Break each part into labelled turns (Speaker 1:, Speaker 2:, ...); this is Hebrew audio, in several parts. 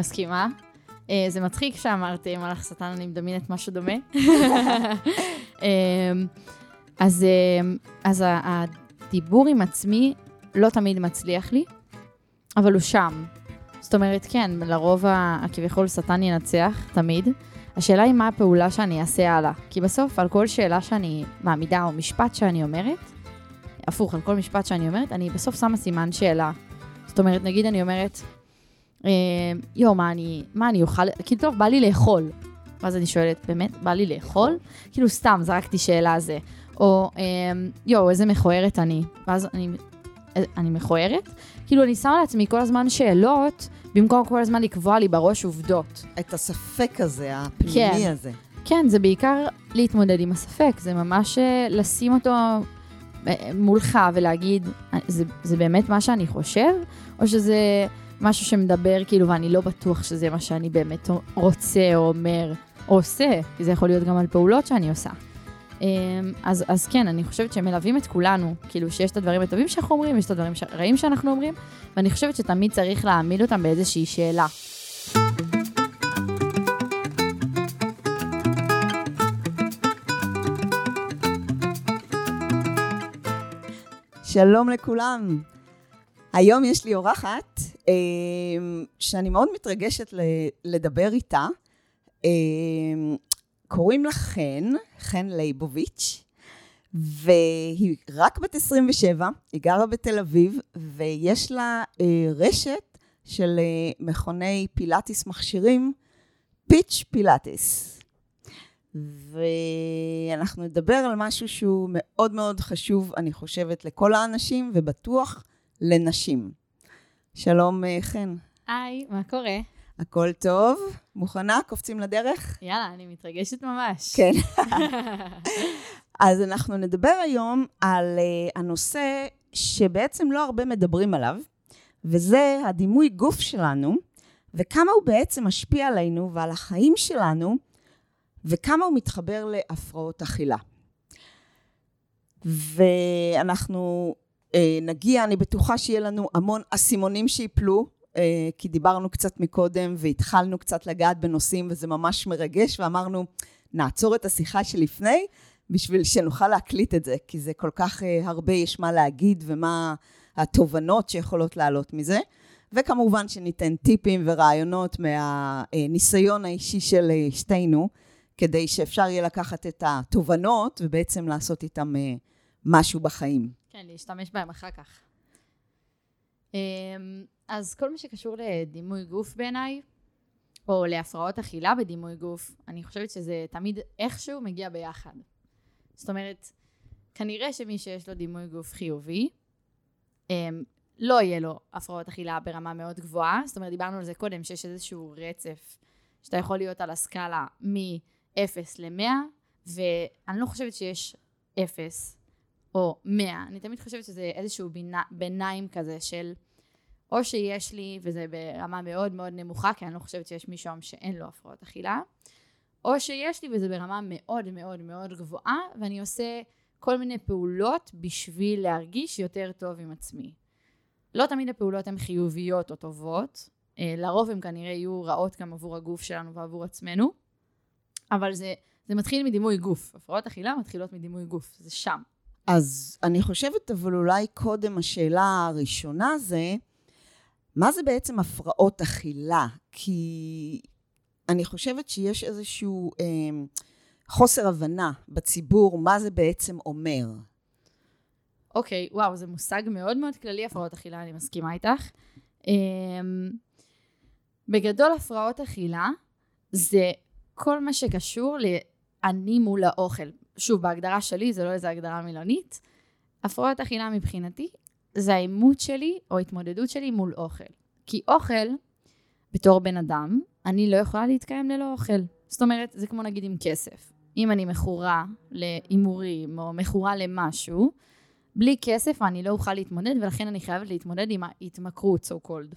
Speaker 1: מסכימה. אה, זה מצחיק שאמרת מלאך שטן, אני מדמיינת משהו דומה. אה, אז, אה, אז הדיבור עם עצמי לא תמיד מצליח לי, אבל הוא שם. זאת אומרת, כן, לרוב הכביכול שטן ינצח, תמיד. השאלה היא מה הפעולה שאני אעשה הלאה. כי בסוף, על כל שאלה שאני מעמידה, או משפט שאני אומרת, הפוך, על כל משפט שאני אומרת, אני בסוף שמה סימן שאלה. זאת אומרת, נגיד אני אומרת, יואו, מה אני, מה אני אוכל, כאילו, טוב, בא לי לאכול. ואז אני שואלת, באמת, בא לי לאכול? כאילו, סתם, זרקתי שאלה זה. או, אה, יואו, איזה מכוערת אני. ואז אני, אה, אני מכוערת? כאילו, אני שמה לעצמי כל הזמן שאלות, במקום כל הזמן לקבוע לי בראש עובדות.
Speaker 2: את הספק הזה, הפנימי
Speaker 1: כן.
Speaker 2: הזה.
Speaker 1: כן, זה בעיקר להתמודד עם הספק, זה ממש אה, לשים אותו אה, מולך ולהגיד, זה, זה באמת מה שאני חושב, או שזה משהו שמדבר כאילו ואני לא בטוח שזה מה שאני באמת רוצה או אומר או עושה, כי זה יכול להיות גם על פעולות שאני עושה. אמ, אז, אז כן, אני חושבת שמלווים את כולנו, כאילו שיש את הדברים הטובים שאנחנו אומרים, יש את הדברים הרעים שאנחנו אומרים, ואני חושבת שתמיד צריך להעמיד אותם באיזושהי שאלה.
Speaker 2: שלום לכולם. היום יש לי אורחת שאני מאוד מתרגשת לדבר איתה. אה, קוראים לה חן, חן ליבוביץ', והיא רק בת 27, היא גרה בתל אביב, ויש לה אה, רשת של מכוני פילאטיס מכשירים, פיץ' פילאטיס. ואנחנו נדבר על משהו שהוא מאוד מאוד חשוב, אני חושבת, לכל האנשים, ובטוח לנשים. שלום, אה, חן.
Speaker 1: היי, מה קורה?
Speaker 2: הכל טוב? מוכנה? קופצים לדרך?
Speaker 1: יאללה, אני מתרגשת ממש.
Speaker 2: כן. אז אנחנו נדבר היום על uh, הנושא שבעצם לא הרבה מדברים עליו, וזה הדימוי גוף שלנו, וכמה הוא בעצם משפיע עלינו ועל החיים שלנו, וכמה הוא מתחבר להפרעות אכילה. ואנחנו נגיע, אני בטוחה שיהיה לנו המון אסימונים שיפלו, אה, כי דיברנו קצת מקודם והתחלנו קצת לגעת בנושאים וזה ממש מרגש, ואמרנו, נעצור את השיחה שלפני בשביל שנוכל להקליט את זה, כי זה כל כך אה, הרבה יש מה להגיד ומה התובנות שיכולות לעלות מזה. וכמובן שניתן טיפים ורעיונות מהניסיון האישי של שתינו, כדי שאפשר יהיה לקחת את התובנות ובעצם לעשות איתם משהו בחיים.
Speaker 1: כן, להשתמש בהם אחר כך. אמ, אז כל מה שקשור לדימוי גוף בעיניי, או להפרעות אכילה בדימוי גוף, אני חושבת שזה תמיד איכשהו מגיע ביחד. זאת אומרת, כנראה שמי שיש לו דימוי גוף חיובי, אמ, לא יהיה לו הפרעות אכילה ברמה מאוד גבוהה. זאת אומרת, דיברנו על זה קודם, שיש איזשהו רצף שאתה יכול להיות על הסקאלה מ-0 ל-100, ואני לא חושבת שיש 0 או 100. אני תמיד חושבת שזה איזשהו בינה, ביניים כזה של או שיש לי, וזה ברמה מאוד מאוד נמוכה, כי אני לא חושבת שיש מישהו שאין לו הפרעות אכילה, או שיש לי וזה ברמה מאוד מאוד מאוד גבוהה, ואני עושה כל מיני פעולות בשביל להרגיש יותר טוב עם עצמי. לא תמיד הפעולות הן חיוביות או טובות, אה, לרוב הן כנראה יהיו רעות גם עבור הגוף שלנו ועבור עצמנו, אבל זה, זה מתחיל מדימוי גוף. הפרעות אכילה מתחילות מדימוי גוף, זה שם.
Speaker 2: אז אני חושבת, אבל אולי קודם השאלה הראשונה זה, מה זה בעצם הפרעות אכילה? כי אני חושבת שיש איזשהו אה, חוסר הבנה בציבור, מה זה בעצם אומר.
Speaker 1: אוקיי, okay, וואו, זה מושג מאוד מאוד כללי, הפרעות אכילה, אני מסכימה איתך. אה, בגדול, הפרעות אכילה זה כל מה שקשור לאני מול האוכל. שוב, בהגדרה שלי, זה לא איזו הגדרה מילונית. הפרעות אכילה מבחינתי, זה העימות שלי או ההתמודדות שלי מול אוכל. כי אוכל, בתור בן אדם, אני לא יכולה להתקיים ללא אוכל. זאת אומרת, זה כמו נגיד עם כסף. אם אני מכורה להימורים או מכורה למשהו, בלי כסף אני לא אוכל להתמודד, ולכן אני חייבת להתמודד עם ההתמכרות, so called.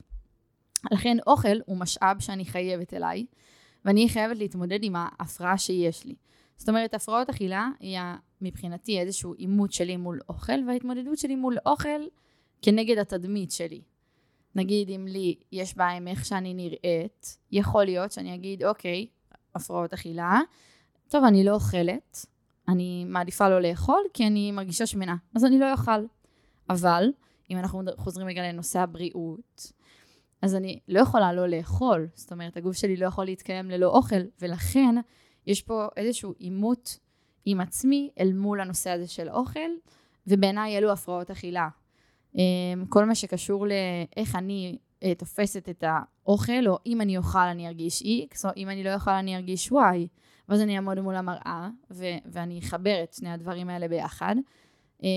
Speaker 1: לכן אוכל הוא משאב שאני חייבת אליי, ואני חייבת להתמודד עם ההפרעה שיש לי. זאת אומרת, הפרעות אכילה היא מבחינתי איזשהו עימות שלי מול אוכל, וההתמודדות שלי מול אוכל כנגד התדמית שלי. נגיד אם לי יש בעיה עם איך שאני נראית, יכול להיות שאני אגיד, אוקיי, הפרעות אכילה, טוב, אני לא אוכלת, אני מעדיפה לא לאכול כי אני מרגישה שמנה, אז אני לא אוכל. אבל, אם אנחנו חוזרים רגע לנושא הבריאות, אז אני לא יכולה לא לאכול, זאת אומרת, הגוף שלי לא יכול להתקיים ללא אוכל, ולכן יש פה איזשהו עימות עם עצמי אל מול הנושא הזה של אוכל, ובעיניי אלו הפרעות אכילה. אמ, כל מה שקשור לאיך אני אה, תופסת את האוכל, או אם אני אוכל אני ארגיש X, או אם אני לא אוכל אני ארגיש Y. ואז אני אעמוד מול המראה, ו- ואני אחבר את שני הדברים האלה ביחד. אמ,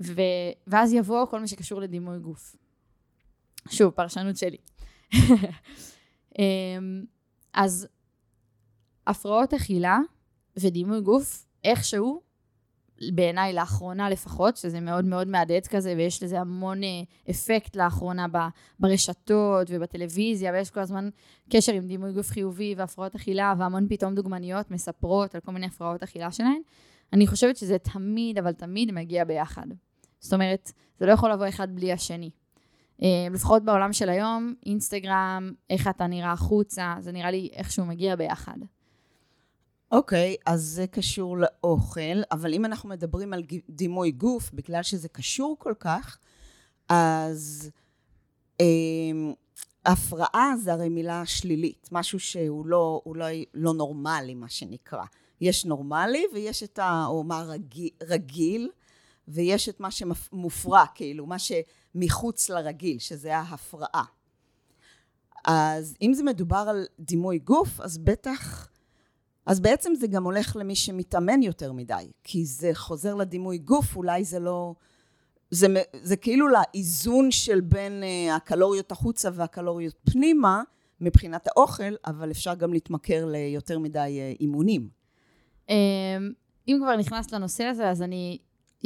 Speaker 1: ו- ואז יבוא כל מה שקשור לדימוי גוף. שוב, פרשנות שלי. אמ, אז הפרעות אכילה ודימוי גוף, איכשהו, בעיניי לאחרונה לפחות, שזה מאוד מאוד מהדהד כזה, ויש לזה המון אה, אפקט לאחרונה ברשתות ובטלוויזיה, ויש כל הזמן קשר עם דימוי גוף חיובי והפרעות אכילה, והמון פתאום דוגמניות מספרות על כל מיני הפרעות אכילה שלהן. אני חושבת שזה תמיד, אבל תמיד מגיע ביחד. זאת אומרת, זה לא יכול לבוא אחד בלי השני. אה, לפחות בעולם של היום, אינסטגרם, איך אתה נראה החוצה, זה נראה לי איכשהו מגיע ביחד.
Speaker 2: אוקיי, okay, אז זה קשור לאוכל, אבל אם אנחנו מדברים על דימוי גוף, בגלל שזה קשור כל כך, אז אה, הפרעה זה הרי מילה שלילית, משהו שהוא לא, לא, לא נורמלי, מה שנקרא. יש נורמלי ויש את ה... או מה רגיל, רגיל ויש את מה שמופרע, כאילו, מה שמחוץ לרגיל, שזה ההפרעה. אז אם זה מדובר על דימוי גוף, אז בטח... אז בעצם זה גם הולך למי שמתאמן יותר מדי, כי זה חוזר לדימוי גוף, אולי זה לא... זה, זה כאילו לאיזון של בין uh, הקלוריות החוצה והקלוריות פנימה, מבחינת האוכל, אבל אפשר גם להתמכר ליותר מדי uh, אימונים.
Speaker 1: אמ, אם כבר נכנסת לנושא הזה, אז אני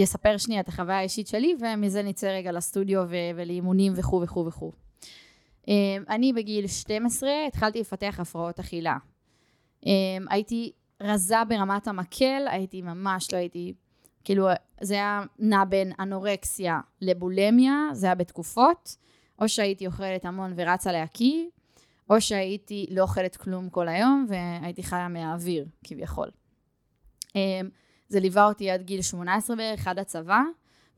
Speaker 1: אספר שנייה את החוויה האישית שלי, ומזה נצא רגע לסטודיו ו- ולאימונים וכו' וכו' וכו'. אמ, אני בגיל 12 התחלתי לפתח הפרעות אכילה. Um, הייתי רזה ברמת המקל, הייתי ממש לא הייתי, כאילו זה היה נע בין אנורקסיה לבולמיה, זה היה בתקופות, או שהייתי אוכלת המון ורצה להקיא, או שהייתי לא אוכלת כלום כל היום והייתי חיה מהאוויר כביכול. Um, זה ליווה אותי עד גיל 18 בערך, עד הצבא,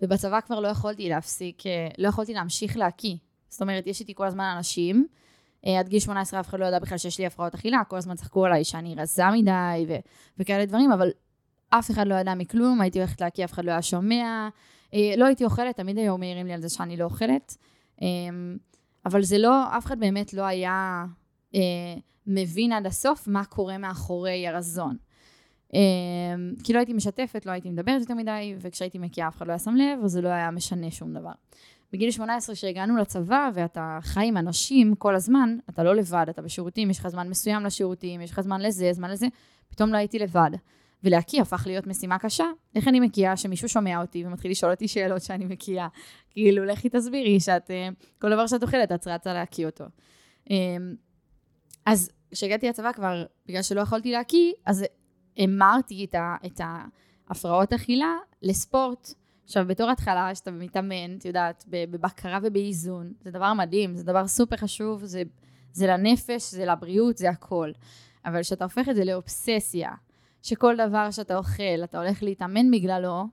Speaker 1: ובצבא כבר לא יכולתי להפסיק, אה, לא יכולתי להמשיך להקיא. זאת אומרת, יש איתי כל הזמן אנשים עד גיל 18 אף אחד לא ידע בכלל שיש לי הפרעות אכילה, כל הזמן צחקו עליי שאני רזה מדי ו- וכאלה דברים, אבל אף אחד לא ידע מכלום, הייתי הולכת להקיא, אף אחד לא היה שומע. אה, לא הייתי אוכלת, תמיד היו מעירים לי על זה שאני לא אוכלת. אה, אבל זה לא, אף אחד באמת לא היה מבין עד הסוף מה קורה מאחורי הרזון. כי לא הייתי משתפת, לא הייתי מדברת יותר מדי, וכשהייתי מקיאה אף אחד לא היה שם לב, אז זה לא היה משנה שום דבר. בגיל 18 שהגענו לצבא ואתה חי עם אנשים כל הזמן, אתה לא לבד, אתה בשירותים, יש לך זמן מסוים לשירותים, יש לך זמן לזה, זמן לזה, פתאום לא הייתי לבד. ולהקיא הפך להיות משימה קשה. איך אני מקיאה שמישהו שומע אותי ומתחיל לשאול אותי שאלות שאני מקיאה? כאילו, לכי תסבירי שאת, אה, כל דבר שאת אוכלת, את רצה להקיא אותו. אמ, אז כשהגעתי לצבא כבר, בגלל שלא יכולתי להקיא, אז המרתי את ההפרעות אכילה לספורט. עכשיו, בתור התחלה, שאתה מתאמן, את יודעת, בבקרה ובאיזון, זה דבר מדהים, זה דבר סופר חשוב, זה, זה לנפש, זה לבריאות, זה הכל. אבל כשאתה הופך את זה לאובססיה, שכל דבר שאתה אוכל, אתה הולך להתאמן בגללו,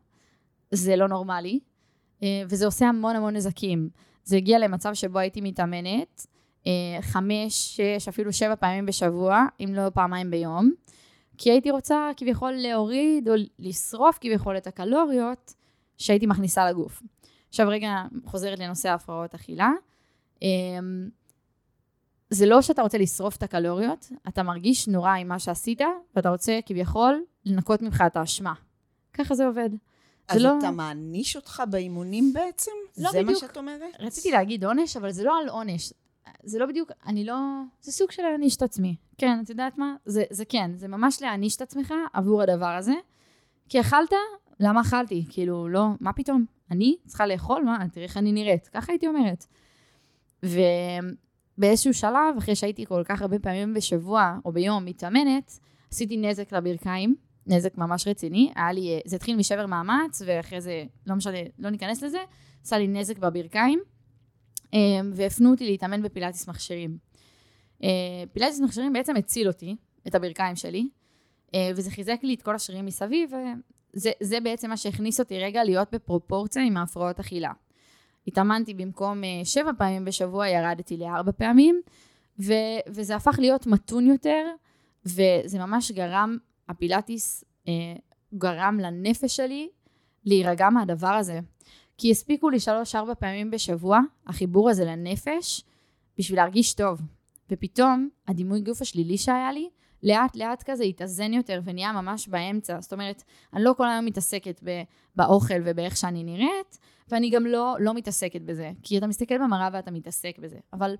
Speaker 1: זה לא נורמלי, אה, וזה עושה המון המון נזקים. זה הגיע למצב שבו הייתי מתאמנת אה, חמש, שש, אפילו שבע פעמים בשבוע, אם לא פעמיים ביום, כי הייתי רוצה כביכול להוריד או לשרוף כביכול את הקלוריות שהייתי מכניסה לגוף. עכשיו רגע חוזרת לנושא ההפרעות אכילה. אמ, זה לא שאתה רוצה לשרוף את הקלוריות, אתה מרגיש נורא עם מה שעשית, ואתה רוצה כביכול לנקות ממך את האשמה. ככה זה עובד.
Speaker 2: אז
Speaker 1: זה
Speaker 2: לא- אתה. מעניש אותך באימונים בעצם?
Speaker 1: לא
Speaker 2: זה
Speaker 1: בדיוק.
Speaker 2: מה שאת אומרת?
Speaker 1: רציתי להגיד עונש, אבל זה לא על עונש. זה לא בדיוק, אני לא... זה סוג של להעניש את עצמי. כן, את יודעת מה? זה, זה כן, זה ממש להעניש את עצמך עבור הדבר הזה. כי אכלת, למה אכלתי? כאילו, לא, מה פתאום? אני צריכה לאכול? מה? תראי איך אני נראית. ככה הייתי אומרת. ובאיזשהו שלב, אחרי שהייתי כל כך הרבה פעמים בשבוע או ביום מתאמנת, עשיתי נזק לברכיים, נזק ממש רציני. היה לי, זה התחיל משבר מאמץ, ואחרי זה, לא משנה, לא ניכנס לזה, עשה לי נזק בברכיים. והפנו אותי להתאמן בפילאטיס מכשירים. פילאטיס מכשירים בעצם הציל אותי, את הברכיים שלי, וזה חיזק לי את כל השרירים מסביב, וזה בעצם מה שהכניס אותי רגע להיות בפרופורציה עם ההפרעות אכילה. התאמנתי במקום שבע פעמים בשבוע, ירדתי לארבע פעמים, ו- וזה הפך להיות מתון יותר, וזה ממש גרם, הפילאטיס אה, גרם לנפש שלי להירגע מהדבר הזה. כי הספיקו לי שלוש-ארבע פעמים בשבוע, החיבור הזה לנפש, בשביל להרגיש טוב. ופתאום, הדימוי גוף השלילי שהיה לי, לאט לאט כזה התאזן יותר ונהיה ממש באמצע. זאת אומרת, אני לא כל היום מתעסקת באוכל ובאיך שאני נראית, ואני גם לא, לא מתעסקת בזה. כי אתה מסתכל במראה ואתה מתעסק בזה. אבל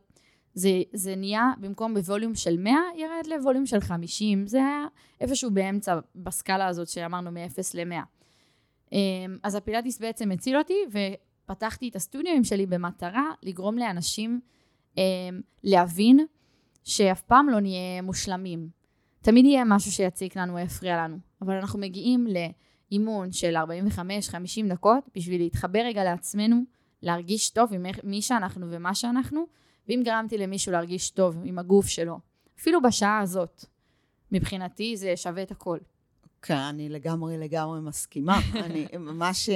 Speaker 1: זה, זה נהיה, במקום בווליום של 100, ירד לווליום של 50. זה היה איפשהו באמצע, בסקאלה הזאת שאמרנו מ-0 ל-100. אמ, אז הפילאטיס בעצם הציל אותי, ופתחתי את הסטודיואים שלי במטרה לגרום לאנשים אמ, להבין שאף פעם לא נהיה מושלמים. תמיד יהיה משהו שיציק לנו ויפריע לנו, אבל אנחנו מגיעים לאימון של 45-50 דקות בשביל להתחבר רגע לעצמנו, להרגיש טוב עם מי שאנחנו ומה שאנחנו, ואם גרמתי למישהו להרגיש טוב עם הגוף שלו, אפילו בשעה הזאת, מבחינתי זה שווה את הכל.
Speaker 2: כן, אני לגמרי לגמרי מסכימה. אני ממש...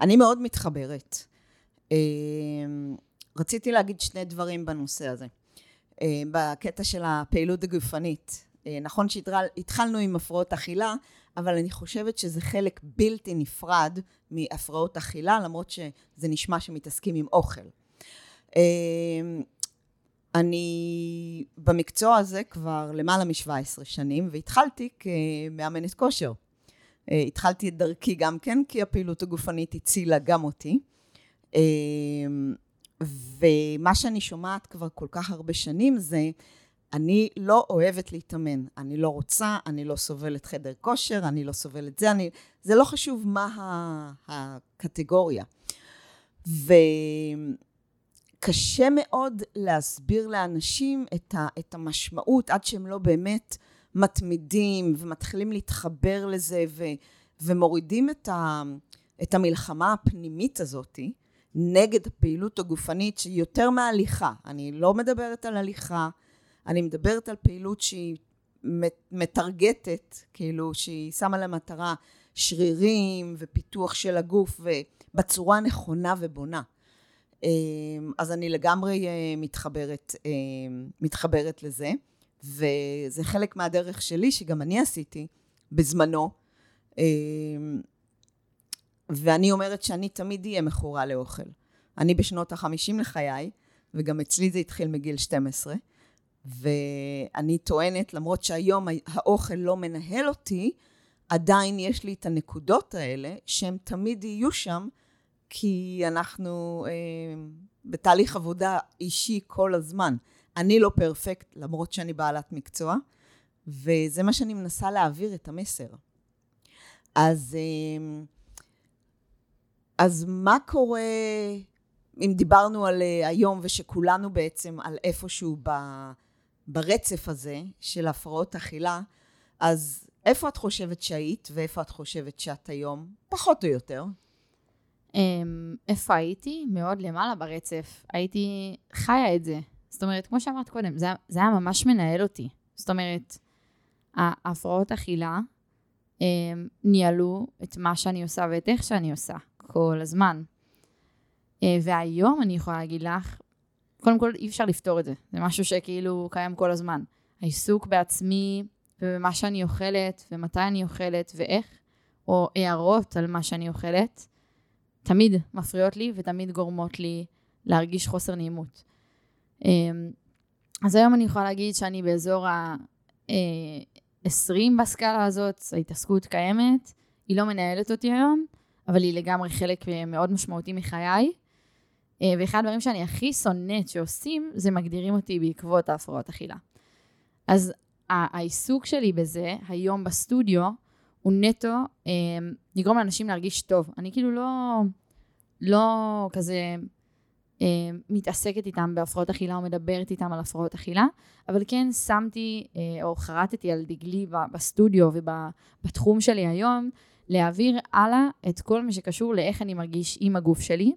Speaker 2: אני מאוד מתחברת. אה, רציתי להגיד שני דברים בנושא הזה. אה, בקטע של הפעילות הגופנית. אה, נכון שהתחלנו עם הפרעות אכילה, אבל אני חושבת שזה חלק בלתי נפרד מהפרעות אכילה, למרות שזה נשמע שמתעסקים עם אוכל. אמ, אני במקצוע הזה כבר למעלה מ-17 שנים, והתחלתי כמאמנת כושר. אה, התחלתי את דרכי גם כן, כי הפעילות הגופנית הצילה גם אותי. אמ, ומה שאני שומעת כבר כל כך הרבה שנים זה, אני לא אוהבת להתאמן, אני לא רוצה, אני לא סובלת חדר כושר, אני לא סובלת זה, אני, זה לא חשוב מה הקטגוריה. ו... קשה מאוד להסביר לאנשים את, ה, את המשמעות עד שהם לא באמת מתמידים ומתחילים להתחבר לזה ו, ומורידים את, ה, את המלחמה הפנימית הזאת נגד הפעילות הגופנית שהיא יותר מהליכה. אני לא מדברת על הליכה, אני מדברת על פעילות שהיא מטרגטת, כאילו שהיא שמה למטרה שרירים ופיתוח של הגוף ובצורה נכונה ובונה. אמ, אז אני לגמרי אה, מתחברת, אמ, מתחברת לזה, וזה חלק מהדרך שלי, שגם אני עשיתי בזמנו. אמ, ואני אומרת שאני תמיד אהיה מכורה לאוכל. אני בשנות החמישים לחיי, וגם אצלי זה התחיל מגיל 12, ואני טוענת, למרות שהיום האוכל לא מנהל אותי, עדיין יש לי את הנקודות האלה, שהן תמיד יהיו שם, כי אנחנו אה, בתהליך עבודה אישי כל הזמן. אני לא פרפקט, למרות שאני בעלת מקצוע, וזה מה שאני מנסה להעביר את המסר. אז, אה, אז מה קורה, אם דיברנו על אה, היום ושכולנו בעצם על איפשהו ב, ברצף הזה של הפרעות אכילה, אז איפה את חושבת שהיית ואיפה את חושבת שאת היום? פחות או יותר.
Speaker 1: אמ, איפה הייתי? מאוד למעלה ברצף. הייתי חיה את זה. זאת אומרת, כמו שאמרת קודם, זה, זה היה ממש מנהל אותי. זאת אומרת, ההפרעות אכילה הם, אמ, ניהלו את מה שאני עושה ואת איך שאני עושה כל הזמן. אה, והיום אני יכולה להגיד לך, קודם כל אי אפשר לפתור את זה. זה משהו שכאילו קיים כל הזמן. העיסוק בעצמי ובמה שאני אוכלת ומתי אני אוכלת ואיך, או הערות על מה שאני אוכלת, תמיד מפריעות לי ותמיד גורמות לי להרגיש חוסר נעימות. אמ, אז היום אני יכולה להגיד שאני באזור ה-20 אה, בסקאלה הזאת, ההתעסקות קיימת, היא לא מנהלת אותי היום, אבל היא לגמרי חלק מאוד משמעותי מחיי. אה, ואחד הדברים שאני הכי שונאת שעושים, זה מגדירים אותי בעקבות ההפרעות אכילה. אז העיסוק שלי בזה, היום בסטודיו, הוא נטו אה, לגרום לאנשים להרגיש טוב. אני כאילו לא, לא כזה אה, מתעסקת איתם בהפרעות אכילה או מדברת איתם על הפרעות אכילה, אבל כן שמתי או חרטתי על דגלי בסטודיו ובתחום שלי היום, להעביר הלאה את כל מה שקשור לאיך אני מרגיש עם הגוף שלי,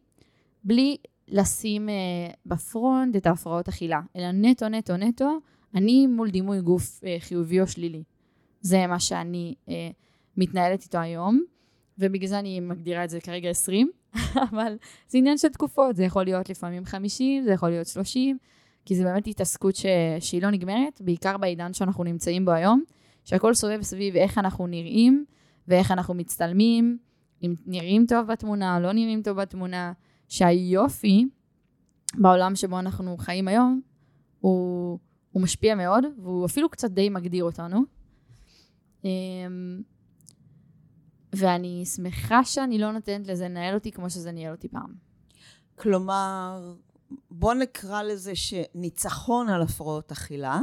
Speaker 1: בלי לשים uh, בפרונט את ההפרעות אכילה, אלא נטו, נטו, נטו, אני מול דימוי גוף uh, חיובי או שלילי. זה מה שאני uh, מתנהלת איתו היום, ובגלל זה אני מגדירה את זה כרגע 20, אבל זה עניין של תקופות, זה יכול להיות לפעמים 50, זה יכול להיות 30, כי זה באמת התעסקות ש... שהיא לא נגמרת, בעיקר בעידן שאנחנו נמצאים בו היום, שהכל סובב סביב איך אנחנו נראים ואיך אנחנו מצטלמים, אם נראים טוב בתמונה, לא נראים טוב בתמונה, שהיופי בעולם שבו אנחנו חיים היום, הוא, הוא משפיע מאוד, והוא אפילו קצת די מגדיר אותנו. אמ, ואני שמחה שאני לא נותנת לזה לנהל אותי כמו שזה ניהל אותי פעם.
Speaker 2: כלומר, בוא נקרא לזה שניצחון על הפרעות אכילה,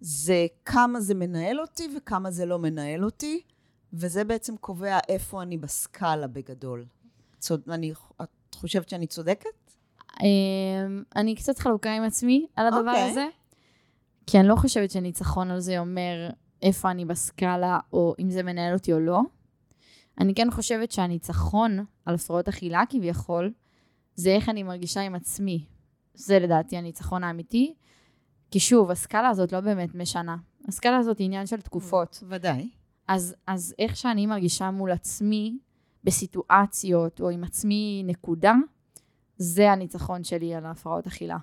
Speaker 2: זה כמה זה מנהל אותי וכמה זה לא מנהל אותי, וזה בעצם קובע איפה אני בסקאלה בגדול. צוד, אני, את חושבת שאני צודקת?
Speaker 1: אמ, אני קצת חלוקה עם עצמי על הדבר okay. אוקיי. הזה, כי אני לא חושבת שניצחון על זה אומר איפה אני בסקאלה, או אם זה מנהל אותי או לא. אני כן חושבת שהניצחון על הפרעות אכילה כביכול, זה איך אני מרגישה עם עצמי. זה לדעתי הניצחון האמיתי. כי שוב, הסקאלה הזאת לא באמת משנה. הסקאלה הזאת היא עניין של תקופות.
Speaker 2: ודאי.
Speaker 1: אז, אז איך שאני מרגישה מול עצמי בסיטואציות, או עם עצמי נקודה, זה הניצחון שלי על ההפרעות אכילה.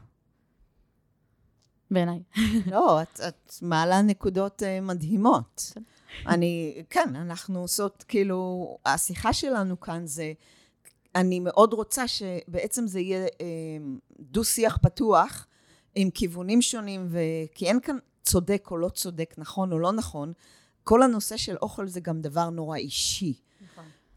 Speaker 1: בעיניי.
Speaker 2: לא, את, את מעלה נקודות uh, מדהימות. אני, כן, אנחנו עושות, כאילו, השיחה שלנו כאן זה, אני מאוד רוצה שבעצם זה יהיה אה, דו-שיח פתוח, עם כיוונים שונים, כי אין כאן צודק או לא צודק, נכון או לא נכון. כל הנושא של אוכל זה גם דבר נורא אישי.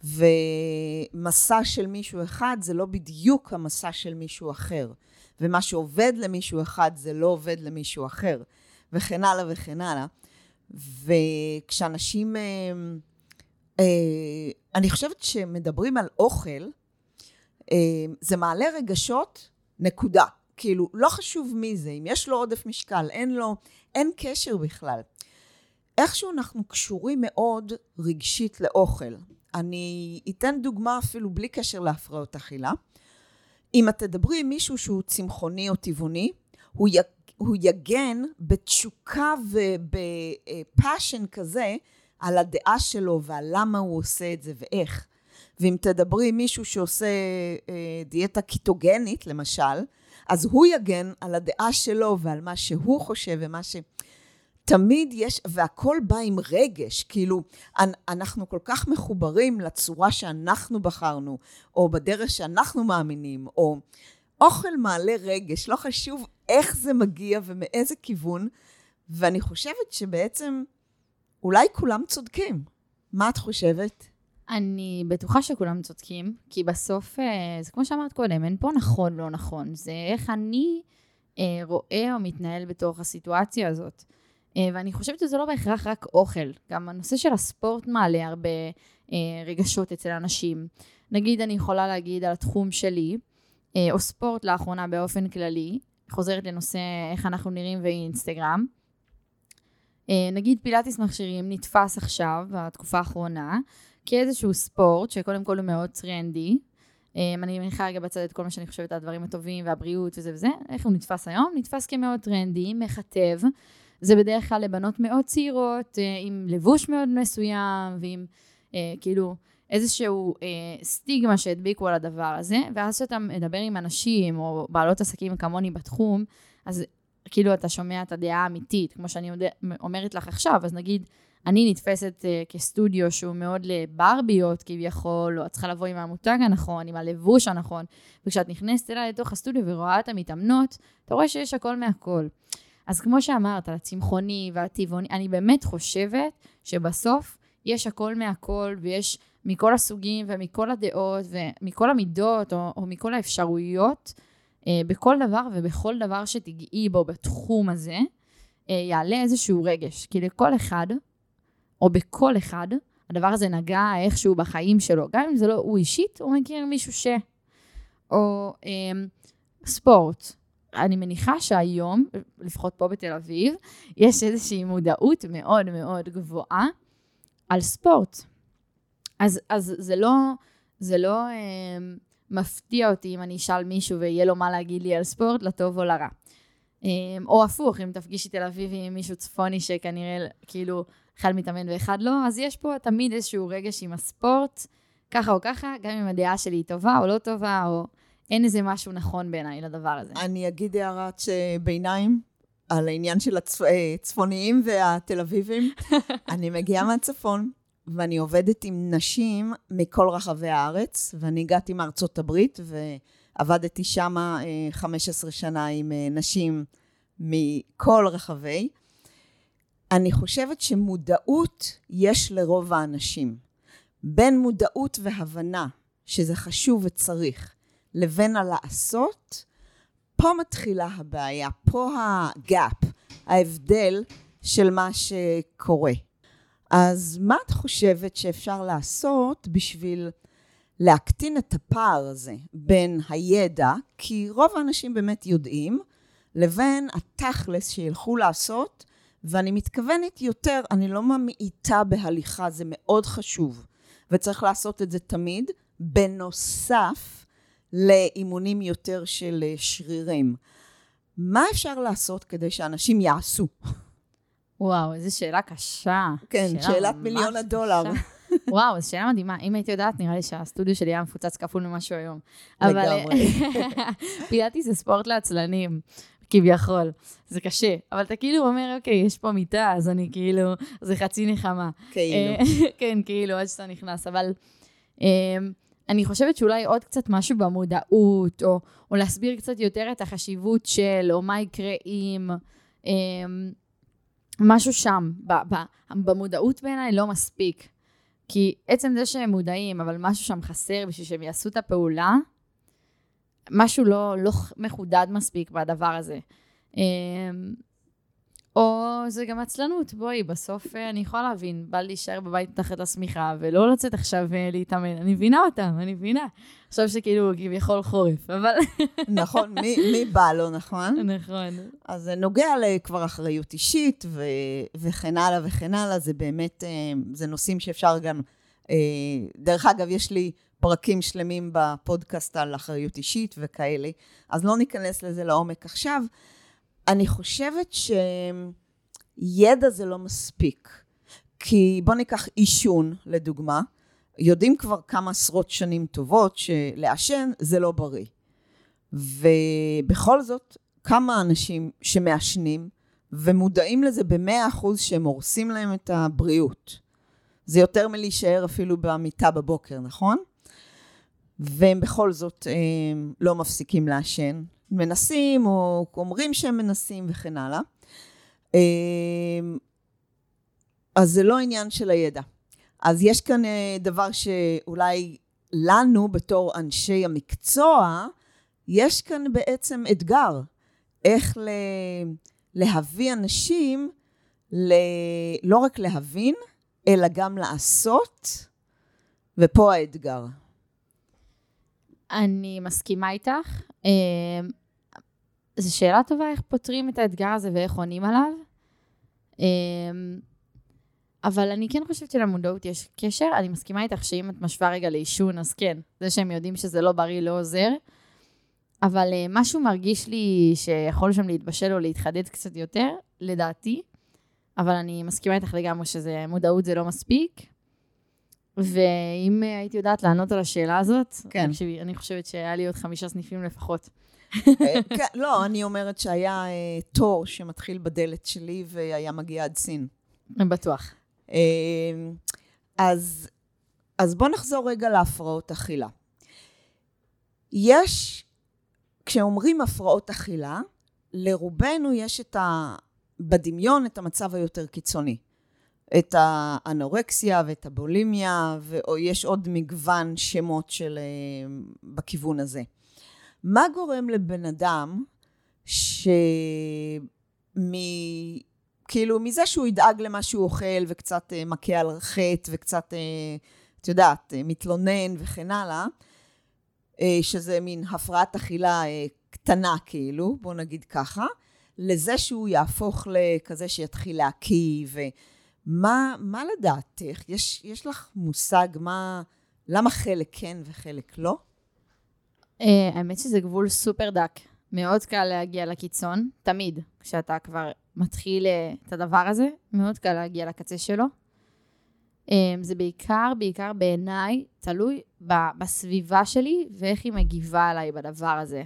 Speaker 2: ומסע של מישהו אחד זה לא בדיוק המסע של מישהו אחר. ומה שעובד למישהו אחד זה לא עובד למישהו אחר. וכן הלאה וכן הלאה. וכשאנשים... אה, אה, אני חושבת שמדברים על אוכל, אה, זה מעלה רגשות, נקודה. כאילו, לא חשוב מי זה, אם יש לו עודף משקל, אין לו, אין קשר בכלל. איכשהו אנחנו קשורים מאוד רגשית לאוכל. אני אתן דוגמה אפילו בלי קשר להפרעות אכילה. אם את תדברי עם מישהו שהוא צמחוני או טבעוני, הוא, י, הוא יגן בתשוקה ובפאשן כזה על הדעה שלו ועל למה הוא עושה את זה ואיך. ואם תדברי עם מישהו שעושה אה, דיאטה קיטוגנית, למשל, אז הוא יגן על הדעה שלו ועל מה שהוא חושב ומה ש... תמיד יש, והכל בא עם רגש, כאילו, אנחנו כל כך מחוברים לצורה שאנחנו בחרנו, או בדרך שאנחנו מאמינים, או אוכל מעלה רגש, לא חשוב איך זה מגיע ומאיזה כיוון, ואני חושבת שבעצם אולי כולם צודקים. מה את חושבת?
Speaker 1: אני בטוחה שכולם צודקים, כי בסוף, אה, זה כמו שאמרת קודם, אין פה נכון, לא נכון. זה איך אני אה, רואה או מתנהל בתוך הסיטואציה הזאת. אה, ואני חושבת שזה לא בהכרח רק אוכל. גם הנושא של הספורט מעלה הרבה אה, רגשות אצל אנשים. נגיד, אני יכולה להגיד על התחום שלי, אה, או ספורט לאחרונה באופן כללי, חוזרת לנושא איך אנחנו נראים ואינסטגרם. נגיד פילאטיס מכשירים נתפס עכשיו, בתקופה האחרונה, כאיזשהו ספורט, שקודם כל הוא מאוד טרנדי. אני מניחה רגע בצד את כל מה שאני חושבת על הדברים הטובים והבריאות וזה וזה. איך הוא נתפס היום? נתפס כמאוד טרנדי, מכתב. זה בדרך כלל לבנות מאוד צעירות, uh, עם לבוש מאוד מסוים, ועם uh, כאילו איזשהו uh, סטיגמה שהדביקו על הדבר הזה. ואז כשאתה מדבר עם אנשים, או בעלות עסקים כמוני בתחום, אז כאילו אתה שומע את הדעה האמיתית, כמו שאני אומרת לך עכשיו, אז נגיד, אני נתפסת uh, כסטודיו שהוא מאוד לברביות כביכול, או את צריכה לבוא עם המותג הנכון, עם הלבוש הנכון, וכשאת נכנסת אליי לתוך הסטודיו ורואה את המתאמנות, אתה רואה שיש הכל מהכל. אז כמו שאמרת, על הצמחוני והטבעוני, אני באמת חושבת שבסוף יש הכל מהכל, ויש מכל הסוגים ומכל הדעות ומכל המידות, או, או מכל האפשרויות, אה, בכל דבר ובכל דבר שתגעי בו בתחום הזה, אה, יעלה איזשהו רגש. כי לכל אחד, או בכל אחד, הדבר הזה נגע איכשהו בחיים שלו. גם אם זה לא הוא אישית, הוא מכיר מישהו ש... או אה, ספורט. אני מניחה שהיום, לפחות פה בתל אביב, יש איזושהי מודעות מאוד מאוד גבוהה על ספורט. אז, אז זה לא, זה לא אה, מפתיע אותי אם אני אשאל מישהו ויהיה לו מה להגיד לי על ספורט, לטוב או לרע. אמ, או הפוך, אם תפגישי תל אביבי עם מישהו צפוני שכנראה כאילו אחד מתאמן ואחד לא, אז יש פה תמיד איזשהו רגש עם הספורט, ככה או ככה, גם אם הדעה שלי היא טובה או לא טובה, או אין איזה משהו נכון בעיניי לדבר הזה.
Speaker 2: אני אגיד הערת ביניים על העניין של הצפוניים והתל אביבים. אני מגיעה מהצפון, ואני עובדת עם נשים מכל רחבי הארץ, ואני הגעתי מארצות הברית, ועבדתי שם 15 אה, שנה עם אה, נשים מכל רחבי. אני חושבת שמודעות יש לרוב האנשים. בין מודעות והבנה שזה חשוב וצריך, לבין הלעשות, פה מתחילה הבעיה, פה הגאפ, ההבדל של מה שקורה. אז מה את חושבת שאפשר לעשות בשביל להקטין את הפער הזה בין הידע, כי רוב האנשים באמת יודעים, לבין התכלס שילכו לעשות, ואני מתכוונת יותר, אני לא ממעיטה בהליכה, זה מאוד חשוב, וצריך לעשות את זה תמיד, בנוסף לאימונים יותר של שרירים. מה אפשר לעשות כדי שאנשים יעשו?
Speaker 1: וואו, איזו שאלה קשה.
Speaker 2: כן, שאלה שאלת מיליון הדולר.
Speaker 1: וואו, זו שאלה מדהימה. אם הייתי יודעת, נראה לי שהסטודיו שלי היה מפוצץ כפול ממשהו היום.
Speaker 2: לגמרי.
Speaker 1: פילאטי זה ספורט לעצלנים. כביכול. זה קשה. אבל אתה כאילו אומר, אוקיי, יש פה מיטה, אז אני כאילו, זה חצי נחמה.
Speaker 2: כאילו.
Speaker 1: כן, כאילו, עד שאתה נכנס. אבל אני חושבת שאולי עוד קצת משהו במודעות, או, או להסביר קצת יותר את החשיבות של, או מה יקרה אם... אמ, משהו שם, ב, ב, במודעות בעיניי לא מספיק. כי עצם זה שהם מודעים, אבל משהו שם חסר בשביל שהם יעשו את הפעולה, משהו לא, לא מחודד מספיק בדבר הזה. אמ, או זה גם עצלנות, בואי, בסוף אה, אני יכולה להבין, בא לי להישאר בבית מתחת לשמיכה ולא לצאת עכשיו אה, להתאמן. אני מבינה אותם, אני מבינה. עכשיו שכאילו כביכול חורף, אבל...
Speaker 2: נכון, מי, מי בא לו, נכון?
Speaker 1: נכון.
Speaker 2: אז זה נוגע לכבר אחריות אישית ו, וכן הלאה וכן הלאה, זה באמת, אה, זה נושאים שאפשר גם... דרך אגב, יש לי פרקים שלמים בפודקאסט על אחריות אישית וכאלה, אז לא ניכנס לזה לעומק עכשיו. אני חושבת שידע זה לא מספיק. כי בוא ניקח עישון, לדוגמה. יודעים כבר כמה עשרות שנים טובות שלעשן זה לא בריא. ובכל זאת, כמה אנשים שמעשנים ומודעים לזה במאה אחוז שהם הורסים להם את הבריאות. זה יותר מלהישאר אפילו במיטה בבוקר, נכון? והם בכל זאת הם לא מפסיקים לעשן, מנסים או אומרים שהם מנסים וכן הלאה. אמ, אז זה לא עניין של הידע. אז יש כאן אה, דבר שאולי לנו בתור אנשי המקצוע, יש כאן בעצם אתגר. איך ל... להביא אנשים ל... לא רק להבין, אלא גם לעשות, ופה האתגר.
Speaker 1: אני מסכימה איתך. זו שאלה טובה איך פותרים את האתגר הזה ואיך עונים עליו. אמ, אבל אני כן חושבת שלמודעות יש קשר. אני מסכימה איתך שאם את משווה רגע לעישון, אז כן, זה שהם יודעים שזה לא בריא לא עוזר. אבל uh, משהו מרגיש לי שיכול שם להתבשל או להתחדד קצת יותר, לדעתי. אבל אני מסכימה איתך לגמרי שמודעות זה לא מספיק. ואם הייתי יודעת לענות על השאלה הזאת,
Speaker 2: כן.
Speaker 1: אני חושבת שהיה לי עוד חמישה סניפים לפחות.
Speaker 2: אה, כן, לא, אני אומרת שהיה אה, תור שמתחיל בדלת שלי והיה מגיע עד סין.
Speaker 1: בטוח.
Speaker 2: אה, אז, אז בואו נחזור רגע להפרעות אכילה. יש, כשאומרים הפרעות אכילה, לרובנו יש את ה... בדמיון את המצב היותר קיצוני. את האנורקסיה ואת הבולימיה, ויש עוד מגוון שמות של, בכיוון הזה. מה גורם לבן אדם ש... מ... כאילו, מזה שהוא ידאג למה שהוא אוכל וקצת uh, מכה על חטא וקצת, uh, את יודעת, uh, מתלונן וכן הלאה, שזה מין הפרעת אכילה קטנה כאילו, בוא נגיד ככה, לזה שהוא יהפוך לכזה שיתחיל להקיא, ומה מה לדעתך? יש, יש לך מושג מה, למה חלק כן וחלק לא?
Speaker 1: אה, האמת שזה גבול סופר דק. מאוד קל להגיע לקיצון, תמיד, כשאתה כבר מתחיל אה, את הדבר הזה, מאוד קל להגיע לקצה שלו. אה, זה בעיקר, בעיקר בעיניי, תלוי בסביבה שלי ואיך היא מגיבה עליי בדבר הזה.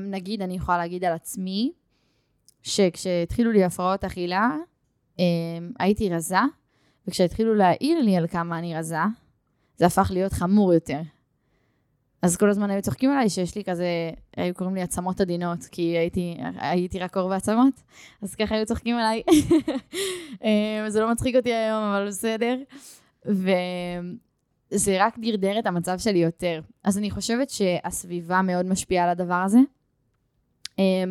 Speaker 1: נגיד, אני יכולה להגיד על עצמי, שכשהתחילו לי הפרעות אכילה, הייתי רזה, וכשהתחילו להעיר לי על כמה אני רזה, זה הפך להיות חמור יותר. אז כל הזמן היו צוחקים עליי שיש לי כזה, היו קוראים לי עצמות עדינות, כי הייתי, הייתי רק אור ועצמות, אז ככה היו צוחקים עליי. אה, זה לא מצחיק אותי היום, אבל בסדר. וזה רק דרדר את המצב שלי יותר. אז אני חושבת שהסביבה מאוד משפיעה על הדבר הזה. אה,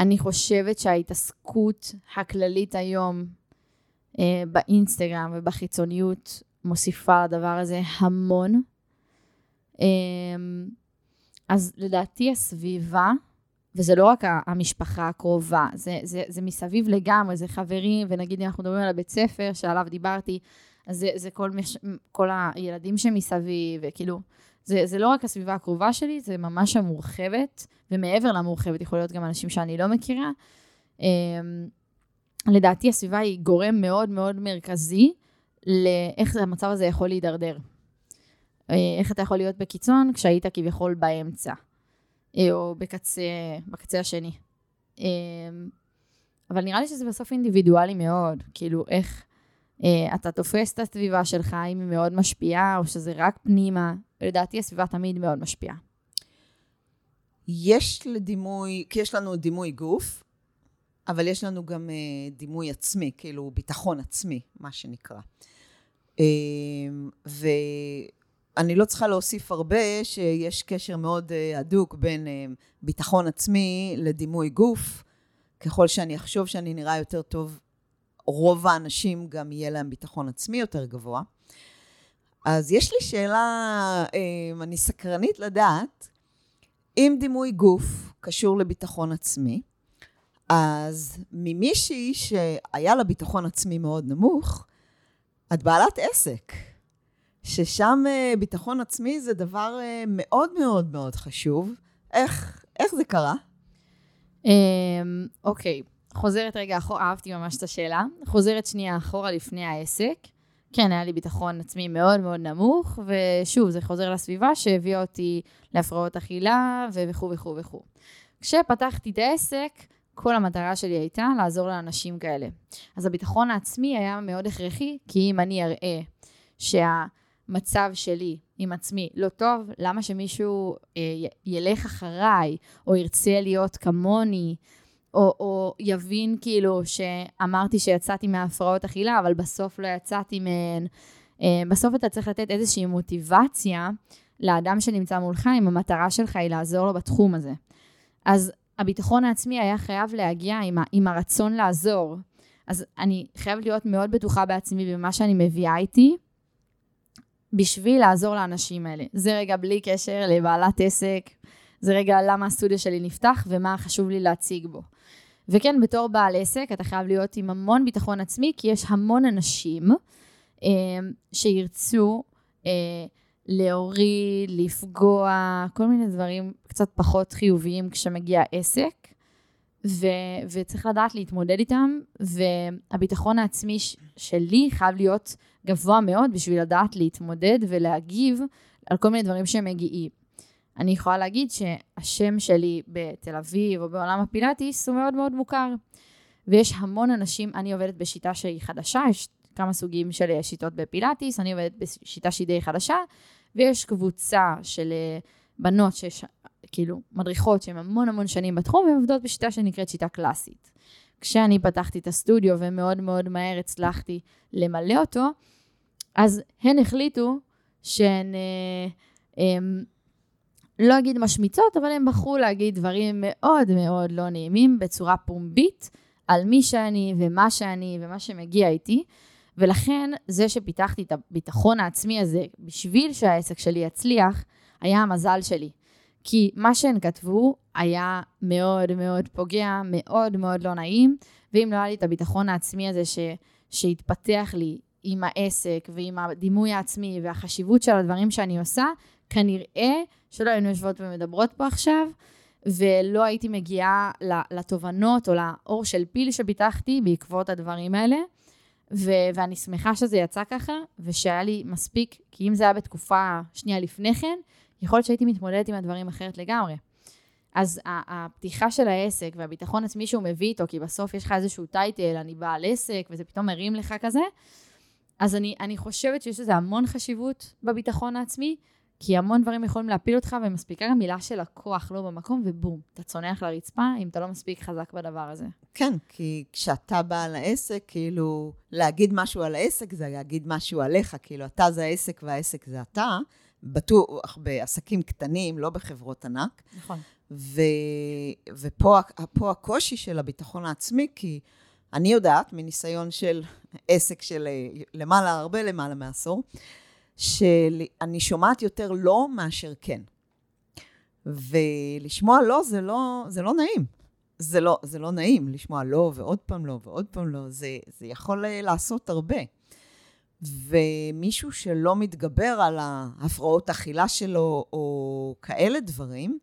Speaker 1: אני חושבת שההתעסקות הכללית היום אה, באינסטגרם ובחיצוניות מוסיפה לדבר הזה המון. אמ, אז לדעתי הסביבה, וזה לא רק המשפחה הקרובה, זה, זה, זה מסביב לגמרי, זה חברים, ונגיד אם אנחנו מדברים על הבית ספר שעליו דיברתי, אז זה, זה כל, מש, כל הילדים שמסביב, וכאילו, זה, זה לא רק הסביבה הקרובה שלי, זה ממש המורחבת, ומעבר למורחבת יכול להיות גם אנשים שאני לא מכירה. אמ, לדעתי הסביבה היא גורם מאוד מאוד מרכזי לאיך המצב הזה יכול להידרדר. אה, איך אתה יכול להיות בקיצון כשהיית כביכול באמצע, אה, או בקצה, בקצה השני. אה, אבל נראה לי שזה בסוף אינדיבידואלי מאוד, כאילו איך אתה תופס את הסביבה שלך, אם היא מאוד משפיעה, או שזה רק פנימה. לדעתי הסביבה תמיד מאוד משפיעה.
Speaker 2: יש לדימוי, כי יש לנו דימוי גוף, אבל יש לנו גם דימוי עצמי, כאילו ביטחון עצמי, מה שנקרא. ו... אני לא צריכה להוסיף הרבה שיש קשר מאוד אה, הדוק בין אה, ביטחון עצמי לדימוי גוף. ככל שאני אחשוב שאני נראה יותר טוב, רוב האנשים גם יהיה להם ביטחון עצמי יותר גבוה. אז יש לי שאלה, אה, אני סקרנית לדעת, אם דימוי גוף קשור לביטחון עצמי, אז ממישהי שהיה לה ביטחון עצמי מאוד נמוך, את בעלת עסק. ששם אה, ביטחון עצמי זה דבר אה, מאוד מאוד מאוד חשוב. איך, איך זה קרה?
Speaker 1: אמ, אוקיי, חוזרת רגע אחורה, אהבתי ממש את השאלה. חוזרת שנייה אחורה לפני העסק. כן, היה לי ביטחון עצמי מאוד מאוד נמוך, ושוב, זה חוזר לסביבה שהביאה אותי להפרעות אכילה וכו' וכו' וכו'. כשפתחתי את העסק, כל המטרה שלי הייתה לעזור לאנשים כאלה. אז הביטחון העצמי היה מאוד הכרחי, כי אם אני אראה שה... המצב שלי עם עצמי לא טוב, למה שמישהו אה, ילך אחריי, או ירצה להיות כמוני, או, או יבין כאילו שאמרתי שיצאתי מהפרעות אכילה, אבל בסוף לא יצאתי מהן. אה, בסוף אתה צריך לתת איזושהי מוטיבציה לאדם שנמצא מולך, אם המטרה שלך היא לעזור לו בתחום הזה. אז הביטחון העצמי היה חייב להגיע עם, ה, עם הרצון לעזור. אז אני חייבת להיות מאוד בטוחה בעצמי במה שאני מביאה איתי, בשביל לעזור לאנשים האלה. זה רגע בלי קשר לבעלת עסק, זה רגע למה הסטודיו שלי נפתח ומה חשוב לי להציג בו. וכן, בתור בעל עסק, אתה חייב להיות עם המון ביטחון עצמי, כי יש המון אנשים אה, שירצו אה, להוריד, לפגוע, כל מיני דברים קצת פחות חיוביים כשמגיע עסק, ו- וצריך לדעת להתמודד איתם, והביטחון העצמי ש- שלי חייב להיות גבוה מאוד בשביל לדעת להתמודד ולהגיב על כל מיני דברים שמגיעים. אני יכולה להגיד שהשם שלי בתל אביב או בעולם הפילאטיס הוא מאוד מאוד מוכר. ויש המון אנשים, אני עובדת בשיטה שהיא חדשה, יש כמה סוגים של שיטות בפילאטיס, אני עובדת בשיטה שהיא די חדשה, ויש קבוצה של בנות שיש, כאילו, מדריכות שהן המון המון שנים בתחום, והן עובדות בשיטה שנקראת שיטה קלאסית. כשאני פתחתי את הסטודיו ומאוד מאוד מהר הצלחתי למלא אותו, אז הן החליטו שהן, אה, הם, לא אגיד משמיצות, אבל הן בחרו להגיד דברים מאוד מאוד לא נעימים בצורה פומבית על מי שאני ומה שאני ומה שמגיע איתי. ולכן זה שפיתחתי את הביטחון העצמי הזה בשביל שהעסק שלי יצליח, היה המזל שלי. כי מה שהן כתבו היה מאוד מאוד פוגע, מאוד מאוד לא נעים, ואם לא היה לי את הביטחון העצמי הזה ש, שהתפתח לי עם העסק ועם הדימוי העצמי והחשיבות של הדברים שאני עושה, כנראה שלא היינו יושבות ומדברות פה עכשיו, ולא הייתי מגיעה לתובנות או לאור של פיל שפיתחתי בעקבות הדברים האלה. ו- ואני שמחה שזה יצא ככה, ושהיה לי מספיק, כי אם זה היה בתקופה שנייה לפני כן, יכול להיות שהייתי מתמודדת עם הדברים אחרת לגמרי. אז הפתיחה של העסק והביטחון עצמי שהוא מביא איתו, כי בסוף יש לך איזשהו טייטל, אני בעל עסק, וזה פתאום מרים לך כזה, אז אני, אני חושבת שיש לזה המון חשיבות בביטחון העצמי, כי המון דברים יכולים להפיל אותך, ומספיקה גם מילה של לקוח לא במקום, ובום, אתה צונח לרצפה אם אתה לא מספיק חזק בדבר הזה.
Speaker 2: כן, כי כשאתה בעל העסק, כאילו, להגיד משהו על העסק זה להגיד משהו עליך, כאילו, אתה זה העסק והעסק זה אתה, בטוח בעסקים קטנים, לא בחברות ענק.
Speaker 1: נכון.
Speaker 2: ו, ופה הקושי של הביטחון העצמי, כי אני יודעת, מניסיון של עסק של למעלה, הרבה למעלה מעשור, שאני שומעת יותר לא מאשר כן. ולשמוע לא זה לא, זה לא נעים. זה לא, זה לא נעים לשמוע לא ועוד פעם לא ועוד פעם לא, זה, זה יכול לעשות הרבה. ומישהו שלא מתגבר על ההפרעות אכילה שלו או כאלה דברים,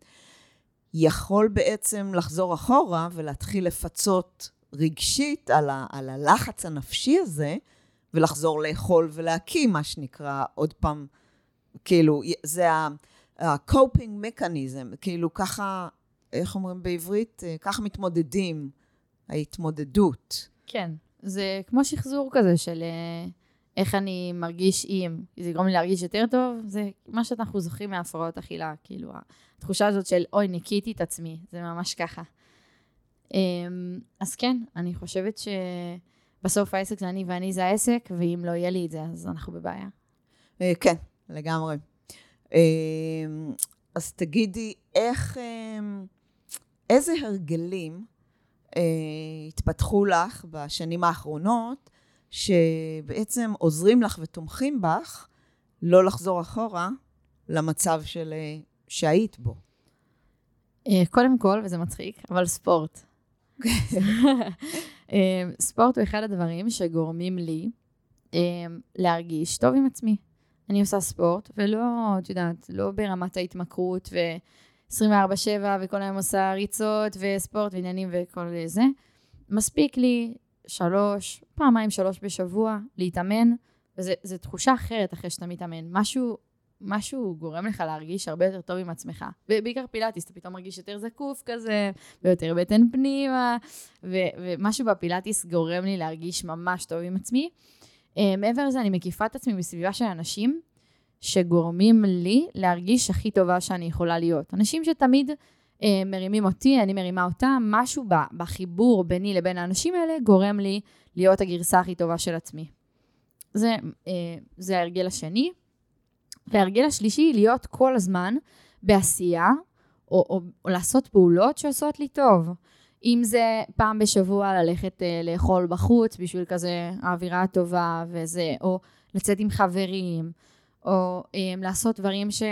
Speaker 2: יכול בעצם לחזור אחורה ולהתחיל לפצות רגשית על, ה, על הלחץ הנפשי הזה, ולחזור לאכול ולהקים, מה שנקרא, עוד פעם, כאילו, זה ה-coping mechanism, כאילו ככה, איך אומרים בעברית? ככה מתמודדים, ההתמודדות.
Speaker 1: כן, זה כמו שחזור כזה של אה, איך אני מרגיש אם, זה יגרום לי להרגיש יותר טוב, זה מה שאנחנו זוכרים מהפרעות אכילה, כאילו, התחושה הזאת של אוי, ניקיתי את עצמי, זה ממש ככה. אמ, אז כן, אני חושבת שבסוף העסק זה אני ואני זה העסק, ואם לא יהיה לי את זה, אז אנחנו בבעיה.
Speaker 2: אה, כן, לגמרי. אמ, אז תגידי, איך, אמ, איזה הרגלים אה, התפתחו לך בשנים האחרונות, שבעצם עוזרים לך ותומכים בך לא לחזור אחורה למצב של, אה, שהיית בו?
Speaker 1: קודם כל, וזה מצחיק, אבל ספורט. אמ, ספורט הוא אחד הדברים שגורמים לי להרגיש טוב עם עצמי. אני עושה ספורט, ולא, את יודעת, לא ברמת ההתמכרות ו-24-7 וכל היום עושה ריצות וספורט ועניינים וכל זה. מספיק לי שלוש, פעמיים שלוש בשבוע להתאמן, וזו תחושה אחרת אחרי שאתה מתאמן. משהו משהו גורם לך להרגיש הרבה יותר טוב עם עצמך. ובעיקר פילאטיס, אתה פתאום מרגיש יותר זקוף כזה, ויותר בטן פנימה, ו- ומשהו בפילאטיס גורם לי להרגיש ממש טוב עם עצמי. Uh, מעבר לזה, אני מקיפה את עצמי בסביבה של אנשים שגורמים לי להרגיש הכי טובה שאני יכולה להיות. אנשים שתמיד מרימים אותי, אני מרימה אותם, משהו בחיבור ביני לבין האנשים האלה גורם לי להיות הגרסה הכי טובה של עצמי. זה, uh, זה ההרגל השני. וההרגל השלישי, להיות כל הזמן בעשייה, או, או, או לעשות פעולות שעושות לי טוב. אם זה פעם בשבוע ללכת אה, לאכול בחוץ בשביל כזה האווירה הטובה וזה, או לצאת עם חברים, או אה, לעשות דברים, ש...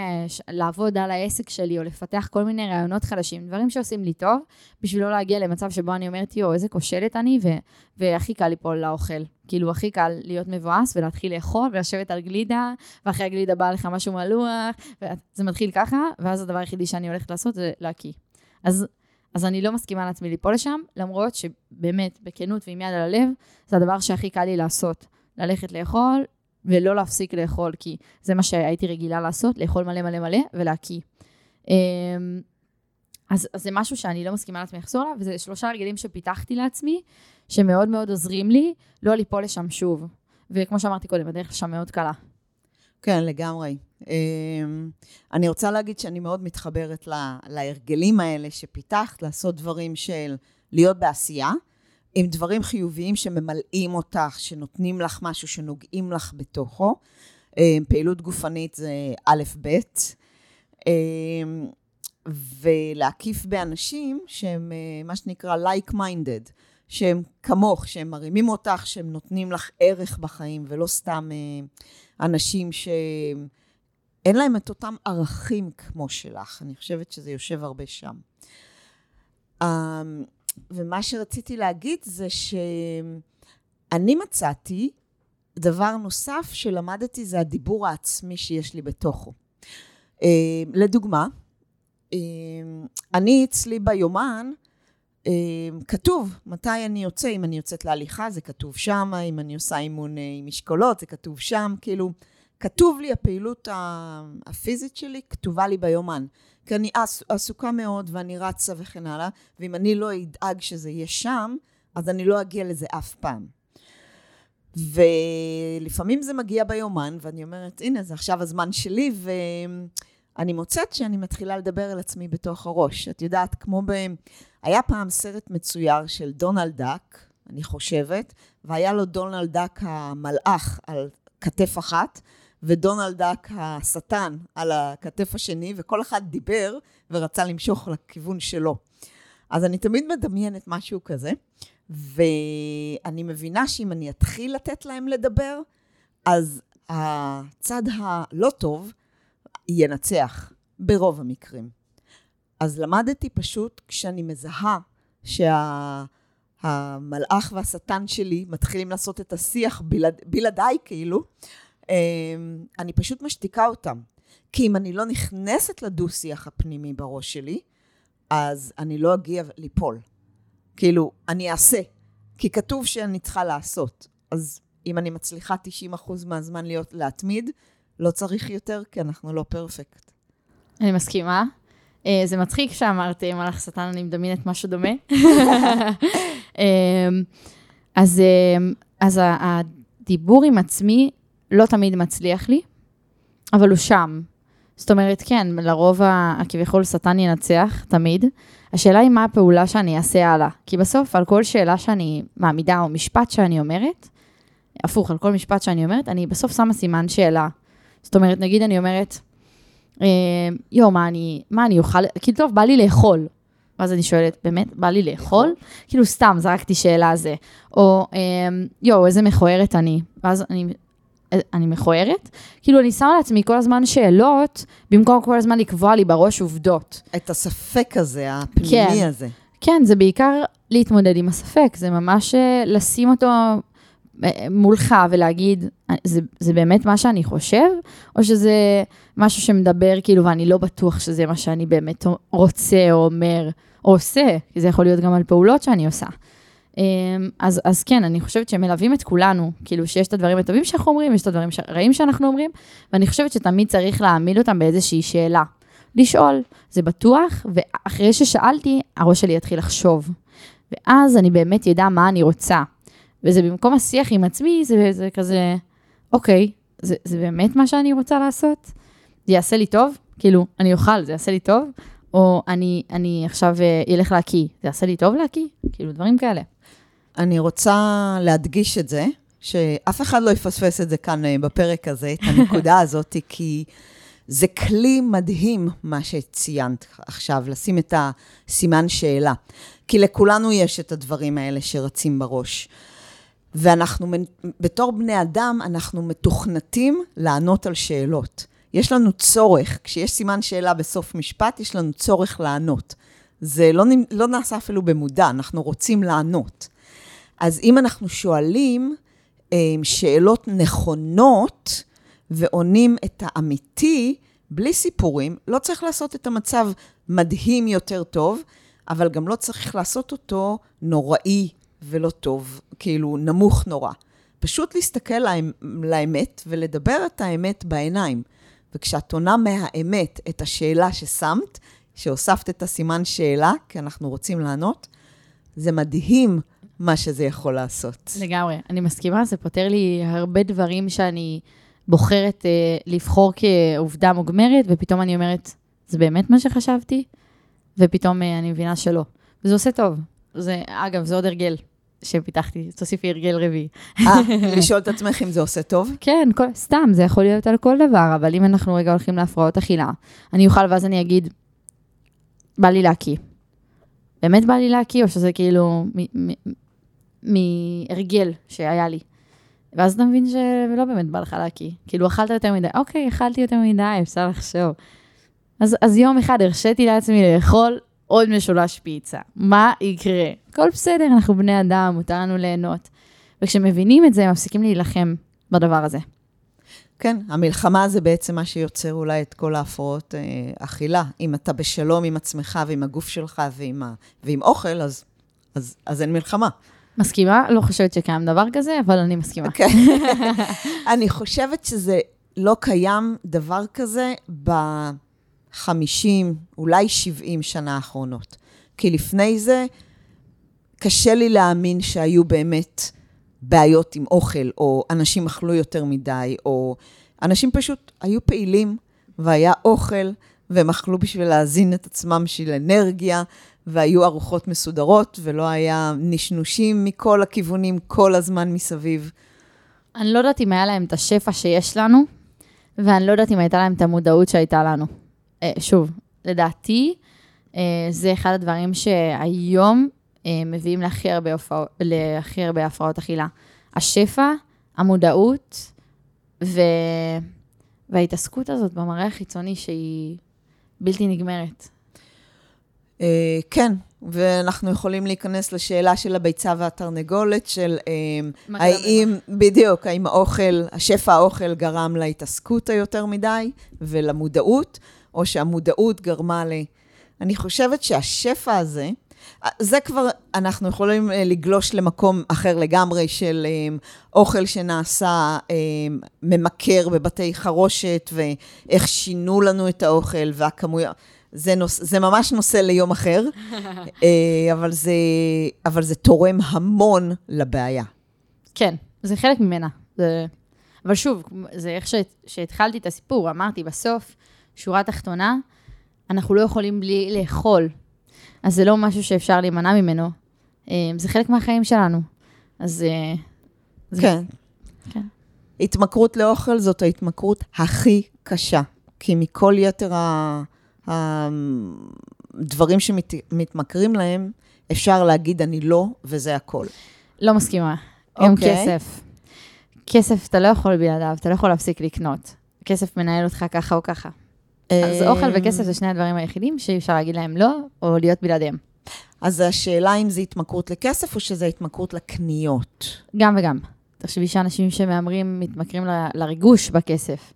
Speaker 1: לעבוד על העסק שלי, או לפתח כל מיני רעיונות חדשים, דברים שעושים לי טוב, בשביל לא להגיע למצב שבו אני אומרת, יואו, איזה כושלת אני, ו... והכי קל ליפול לאוכל. כאילו, הכי קל להיות מבואס ולהתחיל לאכול ולשבת על גלידה, ואחרי הגלידה בא לך משהו מלוח, וזה מתחיל ככה, ואז הדבר היחידי שאני הולכת לעשות זה להקיא. אז... אז אני לא מסכימה לעצמי ליפול לשם, למרות שבאמת, בכנות ועם יד על הלב, זה הדבר שהכי קל לי לעשות. ללכת לאכול, ולא להפסיק לאכול, כי זה מה שהייתי רגילה לעשות, לאכול מלא מלא מלא ולהקיא. אמ, אז, אז זה משהו שאני לא מסכימה לעצמי לחזור עליו, וזה שלושה הרגלים שפיתחתי לעצמי, שמאוד מאוד עוזרים לי לא ליפול לשם שוב. וכמו שאמרתי קודם, הדרך לשם מאוד קלה.
Speaker 2: כן, לגמרי. אמ, אני רוצה להגיד שאני מאוד מתחברת להרגלים האלה שפיתחת, לעשות דברים של להיות בעשייה. עם דברים חיוביים שממלאים אותך, שנותנים לך משהו, שנוגעים לך בתוכו. אה, פעילות גופנית זה א'-ב', אה, ולהקיף באנשים שהם אה, מה שנקרא like-minded, שהם כמוך, שהם מרימים אותך, שהם נותנים לך ערך בחיים, ולא סתם אנשים שאין להם את אותם ערכים כמו שלך. אני חושבת שזה יושב הרבה שם. ומה שרציתי להגיד זה שאני מצאתי דבר נוסף שלמדתי, זה הדיבור העצמי שיש לי בתוכו. אה, לדוגמה, אה, אני אצלי ביומן, אה, כתוב מתי אני יוצא, אם אני יוצאת להליכה זה כתוב שם, אם אני עושה אימון עם משקולות זה כתוב שם, כאילו, כתוב לי הפעילות הפיזית שלי, כתובה לי ביומן. כי אני עסוקה מאוד ואני רצה וכן הלאה, ואם אני לא אדאג שזה יהיה שם, אז אני לא אגיע לזה אף פעם. ולפעמים זה מגיע ביומן, ואני אומרת, הנה, זה עכשיו הזמן שלי, ואני מוצאת שאני מתחילה לדבר על עצמי בתוך הראש. את יודעת, כמו ב... היה פעם סרט מצויר של דונלד דאק, אני חושבת, והיה לו דונלד דאק המלאך על כתף אחת, ודונלד דאק השטן על הכתף השני, וכל אחד דיבר ורצה למשוך לכיוון שלו. אז אני תמיד מדמיינת משהו כזה, ואני מבינה שאם אני אתחיל לתת להם לדבר, אז הצד הלא טוב ינצח, ברוב המקרים. אז למדתי פשוט, כשאני מזהה שהמלאך שה... והשטן שלי מתחילים לעשות את השיח בלעד, בלעדיי, כאילו, אני פשוט משתיקה אותם. כי אם אני לא נכנסת לדו-שיח הפנימי בראש שלי, אז אני לא אגיע ליפול. כאילו, אני אעשה, כי כתוב שאני צריכה לעשות. אז אם אני מצליחה 90% מהזמן להיות, להתמיד, לא צריך יותר, כי אנחנו לא פרפקט.
Speaker 1: אני מסכימה. אה, זה מצחיק שאמרתי מלאך שטן, אני מדמיינת משהו דומה. אמ, אז, אמ, אז הדיבור עם עצמי לא תמיד מצליח לי, אבל הוא שם. זאת אומרת, כן, לרוב הכביכול שטן ינצח, תמיד. השאלה היא מה הפעולה שאני אעשה הלאה. כי בסוף, על כל שאלה שאני מעמידה, או משפט שאני אומרת, הפוך, על כל משפט שאני אומרת, אני בסוף שמה סימן שאלה. זאת אומרת, נגיד אני אומרת, אה, יואו, מה אני, מה אני אוכל, כאילו, טוב, בא לי לאכול. ואז אני שואלת, באמת, בא לי לאכול? כאילו, סתם, זרקתי שאלה זה. או, אה, יואו, איזה מכוערת אני. ואז אני אני מכוערת? כאילו, אני שמה לעצמי כל הזמן שאלות, במקום כל הזמן לקבוע לי בראש עובדות.
Speaker 2: את הספק הזה, הפנימי כן. הזה.
Speaker 1: כן, זה בעיקר להתמודד עם הספק, זה ממש אה, לשים אותו אה, מולך ולהגיד, זה, זה באמת מה שאני חושב, או שזה משהו שמדבר כאילו, ואני לא בטוח שזה מה שאני באמת רוצה או אומר או עושה, כי זה יכול להיות גם על פעולות שאני עושה. אמ, אז, אז כן, אני חושבת שמלווים את כולנו, כאילו שיש את הדברים הטובים שאנחנו אומרים, יש את הדברים הרעים שאנחנו אומרים, ואני חושבת שתמיד צריך להעמיד אותם באיזושהי שאלה. לשאול, זה בטוח, ואחרי ששאלתי, הראש שלי יתחיל לחשוב. ואז אני באמת אדע מה אני רוצה. וזה במקום השיח עם עצמי, זה, זה כזה, אוקיי, זה, זה באמת מה שאני רוצה לעשות? זה יעשה לי טוב? כאילו, אני אוכל, זה יעשה לי טוב? או אני, אני עכשיו אלך אה, להקיא, זה יעשה לי טוב להקיא? כאילו, דברים כאלה.
Speaker 2: אני רוצה להדגיש את זה, שאף אחד לא יפספס את זה כאן אה, בפרק הזה, את הנקודה הזאת, כי זה כלי מדהים, מה שציינת עכשיו, לשים את הסימן שאלה. כי לכולנו יש את הדברים האלה שרצים בראש. ואנחנו, בתור בני אדם, אנחנו מתוכנתים לענות על שאלות. יש לנו צורך, כשיש סימן שאלה בסוף משפט, יש לנו צורך לענות. זה לא, לא נעשה אפילו במודע, אנחנו רוצים לענות. אז אם אנחנו שואלים אה, שאלות נכונות ועונים את האמיתי, בלי סיפורים, לא צריך לעשות את המצב מדהים יותר טוב, אבל גם לא צריך לעשות אותו נוראי ולא טוב, כאילו נמוך נורא. פשוט להסתכל לאמת ולדבר את האמת בעיניים. וכשאת עונה מהאמת את השאלה ששמת, שהוספת את הסימן שאלה, כי אנחנו רוצים לענות, זה מדהים מה שזה יכול לעשות.
Speaker 1: לגמרי, אני מסכימה, זה פותר לי הרבה דברים שאני בוחרת אה, לבחור כעובדה מוגמרת, ופתאום אני אומרת, זה באמת מה שחשבתי? ופתאום אה, אני מבינה שלא. וזה עושה טוב. זה, אגב, זה עוד הרגל שפיתחתי, תוסיפי הרגל רביעי.
Speaker 2: אה, לשאול את עצמך אם זה עושה טוב?
Speaker 1: כן, כל, סתם, זה יכול להיות על כל דבר, אבל אם אנחנו רגע הולכים להפרעות אכילה, אני אוכל ואז אני אגיד, בא לי להקיא. באמת בא לי להקיא, או שזה כאילו מהרגל שהיה לי. ואז אתה מבין שלא באמת בא לך להקיא. כאילו, אכלת יותר מדי, אוקיי, אכלתי יותר מדי, אפשר לחשוב. אז, אז יום אחד הרשיתי לעצמי לאכול עוד משולש פיצה. מה יקרה? הכל בסדר, אנחנו בני אדם, מותר לנו ליהנות. וכשמבינים את זה, הם מפסיקים להילחם בדבר הזה.
Speaker 2: כן, המלחמה זה בעצם מה שיוצר אולי את כל ההפרעות אה, אכילה. אם אתה בשלום עם עצמך ועם הגוף שלך ועם, ה, ועם אוכל, אז, אז, אז אין מלחמה.
Speaker 1: מסכימה? לא חושבת שקיים דבר כזה, אבל אני מסכימה.
Speaker 2: כן. אני חושבת שזה לא קיים דבר כזה ב-50, אולי 70 שנה האחרונות. כי לפני זה, קשה לי להאמין שהיו באמת בעיות עם אוכל, או אנשים אכלו יותר מדי, או אנשים פשוט היו פעילים, והיה אוכל, והם אכלו בשביל להזין את עצמם בשביל אנרגיה, והיו ארוחות מסודרות, ולא היה נשנושים מכל הכיוונים כל הזמן מסביב.
Speaker 1: אני לא יודעת אם היה להם את השפע שיש לנו, ואני לא יודעת אם הייתה להם את המודעות שהייתה לנו. אה, שוב, לדעתי, אה, זה אחד הדברים שהיום אה, מביאים להכי הרבה, הופע... להכי הרבה הפרעות אכילה. השפע, המודעות ו... וההתעסקות הזאת במראה החיצוני שהיא בלתי נגמרת.
Speaker 2: אה, כן, ואנחנו יכולים להיכנס לשאלה של הביצה והתרנגולת, של אה, האם, בדיוק, האם האוכל, השפע האוכל גרם להתעסקות היותר מדי ולמודעות, או שהמודעות גרמה ל... אני חושבת שהשפע הזה, זה כבר, אנחנו יכולים אה, לגלוש למקום אחר לגמרי של אוכל שנעשה ממכר בבתי חרושת, ואיך שינו לנו את האוכל והכמויות. זה, נוס, זה ממש נושא ליום אחר, אה, אבל, זה, אבל זה תורם המון לבעיה.
Speaker 1: כן, זה חלק ממנה. זה... אבל שוב, זה איך שהתחלתי את הסיפור, אמרתי, בסוף, שורה תחתונה, אנחנו לא יכולים בלי לאכול. אז זה לא משהו שאפשר להימנע ממנו. אה, זה חלק מהחיים שלנו. אז... אה,
Speaker 2: זה... כן. כן. התמכרות לאוכל זאת ההתמכרות הכי קשה, כי מכל יתר ה... הדברים שמתמכרים להם, אפשר להגיד אני לא, וזה הכל.
Speaker 1: לא מסכימה. גם okay. אוקיי. כסף. כסף אתה לא יכול בלעדיו, אתה לא יכול להפסיק לקנות. כסף מנהל אותך ככה או ככה. אז אמ, אוכל וכסף זה שני הדברים היחידים שאי אפשר להגיד להם לא, או להיות בלעדיהם.
Speaker 2: אז השאלה אם זה התמכרות לכסף או שזה התמכרות לקניות.
Speaker 1: גם וגם. תחשבי שאנשים שמהמרים מתמכרים ל, לריגוש בכסף.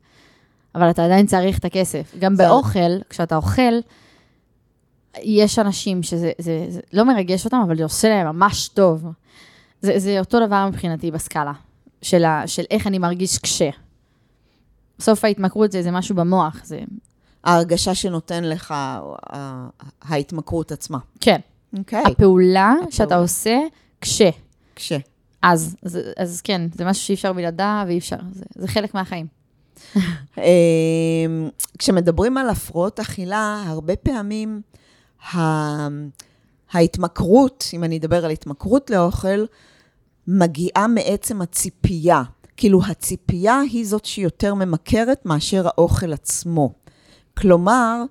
Speaker 1: אבל אתה עדיין צריך את הכסף. גם זה... באוכל, כשאתה אוכל, יש אנשים שזה זה, זה לא מרגש אותם, אבל זה עושה להם ממש טוב. זה, זה אותו דבר מבחינתי בסקאלה, של, ה, של איך אני מרגיש קשה. בסוף ההתמכרות זה, זה משהו במוח, זה...
Speaker 2: ההרגשה שנותן לך ההתמכרות עצמה.
Speaker 1: כן. אוקיי. Okay. הפעולה שאתה עושה קשה.
Speaker 2: קשה.
Speaker 1: אז, אז, אז כן, זה משהו שאי אפשר בלעדיו ואי אפשר, זה, זה חלק מהחיים.
Speaker 2: אמ, כשמדברים על הפרעות אכילה, הרבה פעמים ההתמכרות, אם אני אדבר על התמכרות לאוכל, מגיעה מעצם הציפייה. כאילו, הציפייה היא זאת שיותר ממכרת מאשר האוכל עצמו. כלומר,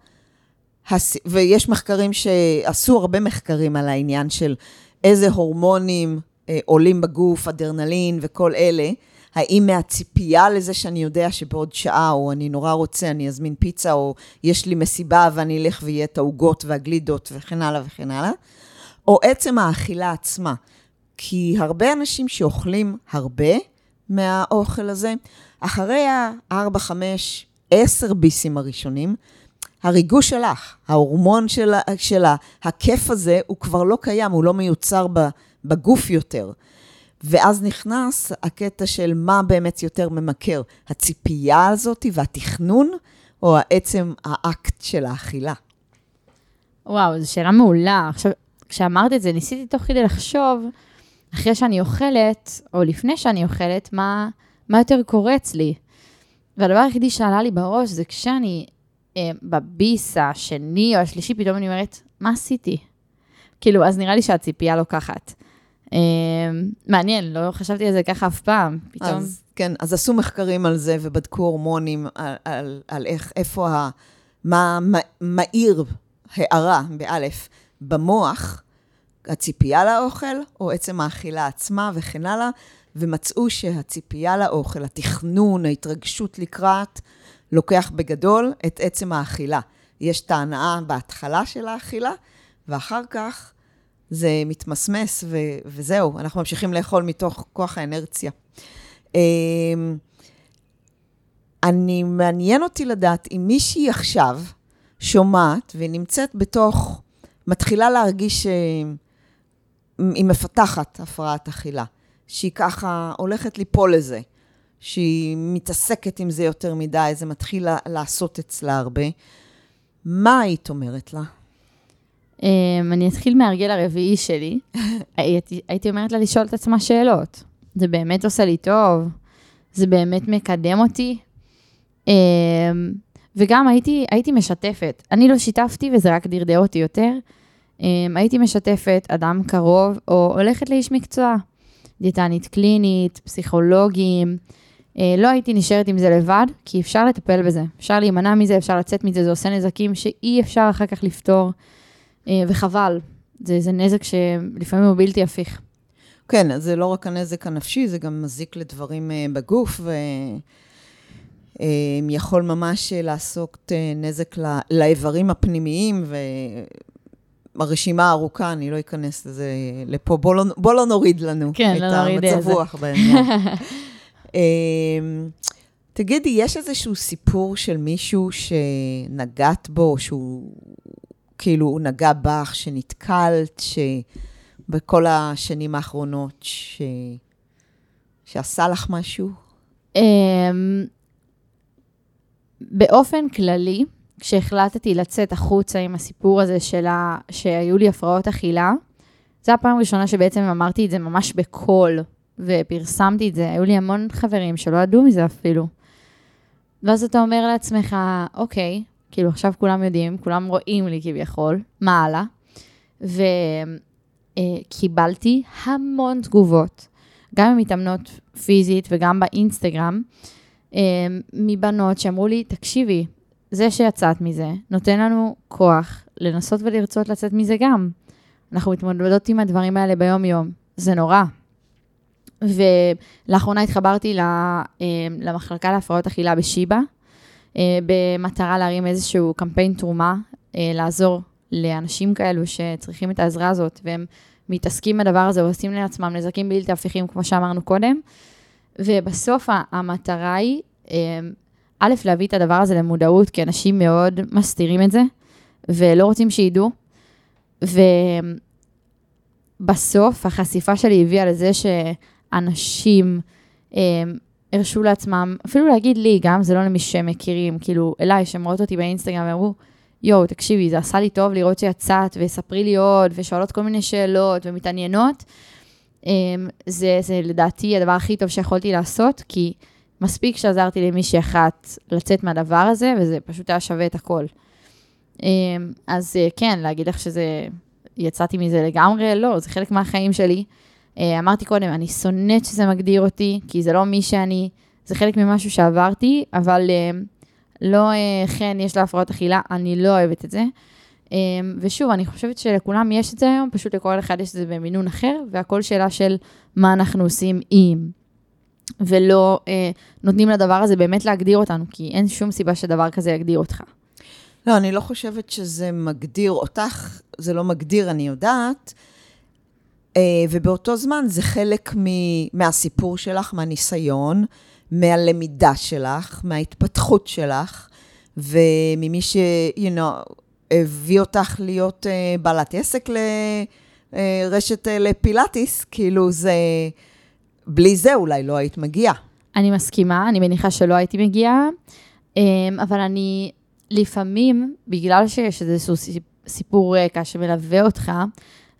Speaker 2: ויש מחקרים שעשו הרבה מחקרים על העניין של איזה הורמונים אה, עולים בגוף, אדרנלין וכל אלה, האם מהציפייה לזה שאני יודע שבעוד שעה, או אני נורא רוצה, אני אזמין פיצה, או יש לי מסיבה ואני אלך ויהיה את העוגות והגלידות וכן הלאה וכן הלאה, או עצם האכילה עצמה. כי הרבה אנשים שאוכלים הרבה מהאוכל הזה, אחרי ה-4, 5, 10 ביסים הראשונים, הריגוש שלך, ההורמון של, הכיף הזה, הוא כבר לא קיים, הוא לא מיוצר בגוף יותר. ואז נכנס הקטע של מה באמת יותר ממכר, הציפייה הזאת והתכנון, או עצם האקט של האכילה?
Speaker 1: וואו, זו שאלה מעולה. עכשיו, כשאמרת את זה, ניסיתי תוך כדי לחשוב, אחרי שאני אוכלת, או לפני שאני אוכלת, מה, מה יותר קורה אצלי. והדבר היחידי שעלה לי בראש זה כשאני אה, בביס השני או השלישי, פתאום אני אומרת, מה עשיתי? כאילו, אז נראה לי שהציפייה לוקחת. אמ, מעניין, לא חשבתי על זה ככה אף פעם, פתאום.
Speaker 2: אז, כן, אז עשו מחקרים על זה ובדקו הורמונים, על, על, על איך, איפה ה... מה מאיר הערה, באלף, במוח, הציפייה לאוכל, או עצם האכילה עצמה וכן הלאה, ומצאו שהציפייה לאוכל, התכנון, ההתרגשות לקראת, לוקח בגדול את עצם האכילה. יש את ההנאה בהתחלה של האכילה, ואחר כך זה מתמסמס ו- וזהו, אנחנו ממשיכים לאכול מתוך כוח האנרציה. אמ, אני, מעניין אותי לדעת אם מישהי עכשיו שומעת ונמצאת בתוך, מתחילה להרגיש שהיא מפתחת הפרעת אכילה, שהיא ככה הולכת ליפול לזה, שהיא מתעסקת עם זה יותר מדי, זה מתחיל לעשות אצלה הרבה. מה היית אומרת לה?
Speaker 1: Um, אני אתחיל מהרגל הרביעי שלי. הייתי, הייתי אומרת לה לשאול את עצמה שאלות. זה באמת עושה לי טוב? זה באמת מקדם אותי? Um, וגם הייתי, הייתי משתפת. אני לא שיתפתי וזה רק דרדר אותי יותר. Um, הייתי משתפת אדם קרוב או הולכת לאיש מקצוע. דיאטנית קלינית, פסיכולוגים. Uh, לא הייתי נשארת עם זה לבד, כי אפשר לטפל בזה. אפשר להימנע מזה, אפשר לצאת מזה, זה עושה נזקים שאי אפשר אחר כך לפתור. אה, וחבל. זה, זה נזק שלפעמים הוא בלתי הפיך.
Speaker 2: כן, אז זה לא רק הנזק הנפשי, זה גם מזיק לדברים אה, בגוף, ויכול אה, ממש לעשות נזק לאיברים הפנימיים, והרשימה ארוכה, אני לא אכנס לזה לפה, בוא לא, בוא לא נוריד לנו
Speaker 1: כן,
Speaker 2: את
Speaker 1: לא המצב
Speaker 2: רוח בעניין. תגידי, יש איזשהו סיפור של מישהו שנגעת בו, שהוא כאילו הוא נגע בך, שנתקלת, שבכל השנים האחרונות, ש... שעשה לך משהו? Um,
Speaker 1: באופן כללי, כשהחלטתי לצאת החוצה עם הסיפור הזה של ה... שהיו לי הפרעות אכילה, זו הפעם הראשונה שבעצם אמרתי את זה ממש בקול, ופרסמתי את זה. היו לי המון חברים שלא ידעו מזה אפילו. ואז אתה אומר לעצמך, אוקיי, כאילו עכשיו כולם יודעים, כולם רואים לי כביכול, מה הלאה? וקיבלתי המון תגובות, גם ממתאמנות פיזית וגם באינסטגרם, אה, מבנות שאמרו לי, תקשיבי, זה שיצאת מזה נותן לנו כוח לנסות ולרצות לצאת מזה גם. אנחנו מתמודדות עם הדברים האלה ביום-יום, זה נורא. ולאחרונה התחברתי אה, למחלקה להפרעות אכילה בשיבא, אה, במטרה להרים איזשהו קמפיין תרומה, אה, לעזור לאנשים כאלו שצריכים את העזרה הזאת, והם מתעסקים בדבר הזה ועושים לעצמם נזקים בלתי הפיכים, כמו שאמרנו קודם. ובסוף המטרה היא, אה, א', להביא את הדבר הזה למודעות, כי אנשים מאוד מסתירים את זה, ולא רוצים שידעו. ובסוף החשיפה שלי הביאה לזה שאנשים הרשו לעצמם, אפילו להגיד לי גם, זה לא למי שמכירים, כאילו, אליי, שהם רואות אותי באינסטגרם ואמרו, יואו, תקשיבי, זה עשה לי טוב לראות שיצאת, וספרי לי עוד, ושואלות כל מיני שאלות, ומתעניינות. אמ, זה, זה לדעתי הדבר הכי טוב שיכולתי לעשות, כי מספיק שעזרתי למישהי אחת לצאת מהדבר הזה, וזה פשוט היה שווה את הכל. אמ, אז אה, כן, להגיד לך שזה, יצאתי מזה לגמרי, לא, זה חלק מהחיים שלי. אה, אמרתי קודם, אני שונאת שזה מגדיר אותי, כי זה לא מי שאני, זה חלק ממשהו שעברתי, אבל אה, לא חן יש לה הפרעות אכילה, אני לא אוהבת את זה. ושוב, אני חושבת שלכולם יש את זה היום, פשוט לכל אחד יש את זה במינון אחר, והכל שאלה של מה אנחנו עושים עם. ולא נותנים לדבר הזה באמת להגדיר אותנו, כי אין שום סיבה שדבר כזה יגדיר אותך.
Speaker 2: לא, אני לא חושבת שזה מגדיר אותך, זה לא מגדיר, אני יודעת. אה, ובאותו זמן זה חלק מהסיפור שלך, מהניסיון, מהלמידה שלך, מההתפתחות שלך, וממי ש... you know, הביא אותך להיות uh, בעלת עסק לרשת uh, uh, לפילאטיס, כאילו זה... בלי זה אולי לא היית מגיעה.
Speaker 1: אני מסכימה, אני מניחה שלא הייתי מגיעה, אבל אני לפעמים, בגלל שיש איזשהו סיפור רקע שמלווה אותך,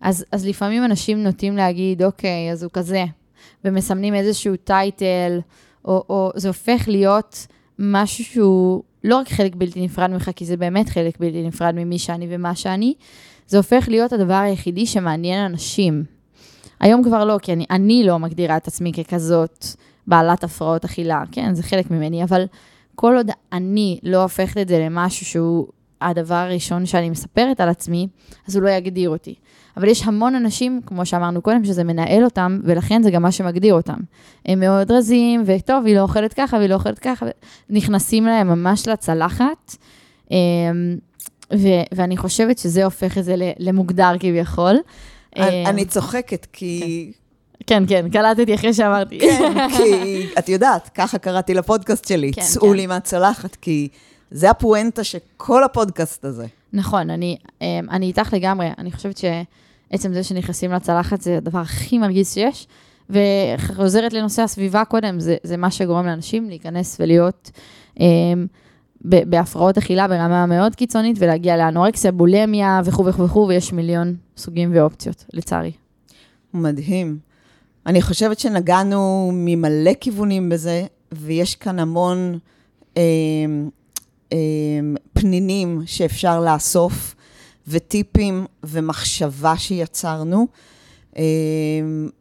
Speaker 1: אז, אז לפעמים אנשים נוטים להגיד, אוקיי, אז הוא כזה, ומסמנים איזשהו טייטל, או, או זה הופך להיות משהו שהוא לא רק חלק בלתי נפרד ממך, כי זה באמת חלק בלתי נפרד ממי שאני ומה שאני, זה הופך להיות הדבר היחידי שמעניין אנשים. היום כבר לא, כי אני, אני לא מגדירה את עצמי ככזאת בעלת הפרעות אכילה, כן, זה חלק ממני, אבל כל עוד אני לא הופכת את זה למשהו שהוא הדבר הראשון שאני מספרת על עצמי, אז הוא לא יגדיר אותי. אבל יש המון אנשים, כמו שאמרנו קודם, שזה מנהל אותם, ולכן זה גם מה שמגדיר אותם. הם מאוד רזים, וטוב, היא לא אוכלת ככה, והיא לא אוכלת ככה, נכנסים להם ממש לצלחת. אמ, ו- ואני חושבת שזה הופך את זה למוגדר כביכול.
Speaker 2: אני, אמ, אני צוחקת, כי...
Speaker 1: כן, כן, קלטתי אחרי שאמרתי.
Speaker 2: כן, כי את יודעת, ככה קראתי לפודקאסט שלי,
Speaker 1: כן,
Speaker 2: צאו
Speaker 1: כן.
Speaker 2: לי מהצלחת, כי זה הפואנטה של כל הפודקאסט הזה.
Speaker 1: נכון, אני, אמ, אני איתך לגמרי. אני חושבת שעצם זה שנכנסים לצלחת זה הדבר הכי מרגיז שיש. וחוזרת לנושא הסביבה קודם, זה, זה מה שגורם לאנשים להיכנס ולהיות ב- בהפרעות אכילה ברמה מאוד קיצונית, ולהגיע לאנורקסיה, בולמיה וכו' וכו' וכו', ויש מיליון סוגים ואופציות, לצערי.
Speaker 2: מדהים. אני חושבת שנגענו ממלא כיוונים בזה, ויש כאן המון אה, אה, פנינים שאפשר לאסוף, וטיפים ומחשבה שיצרנו. אה,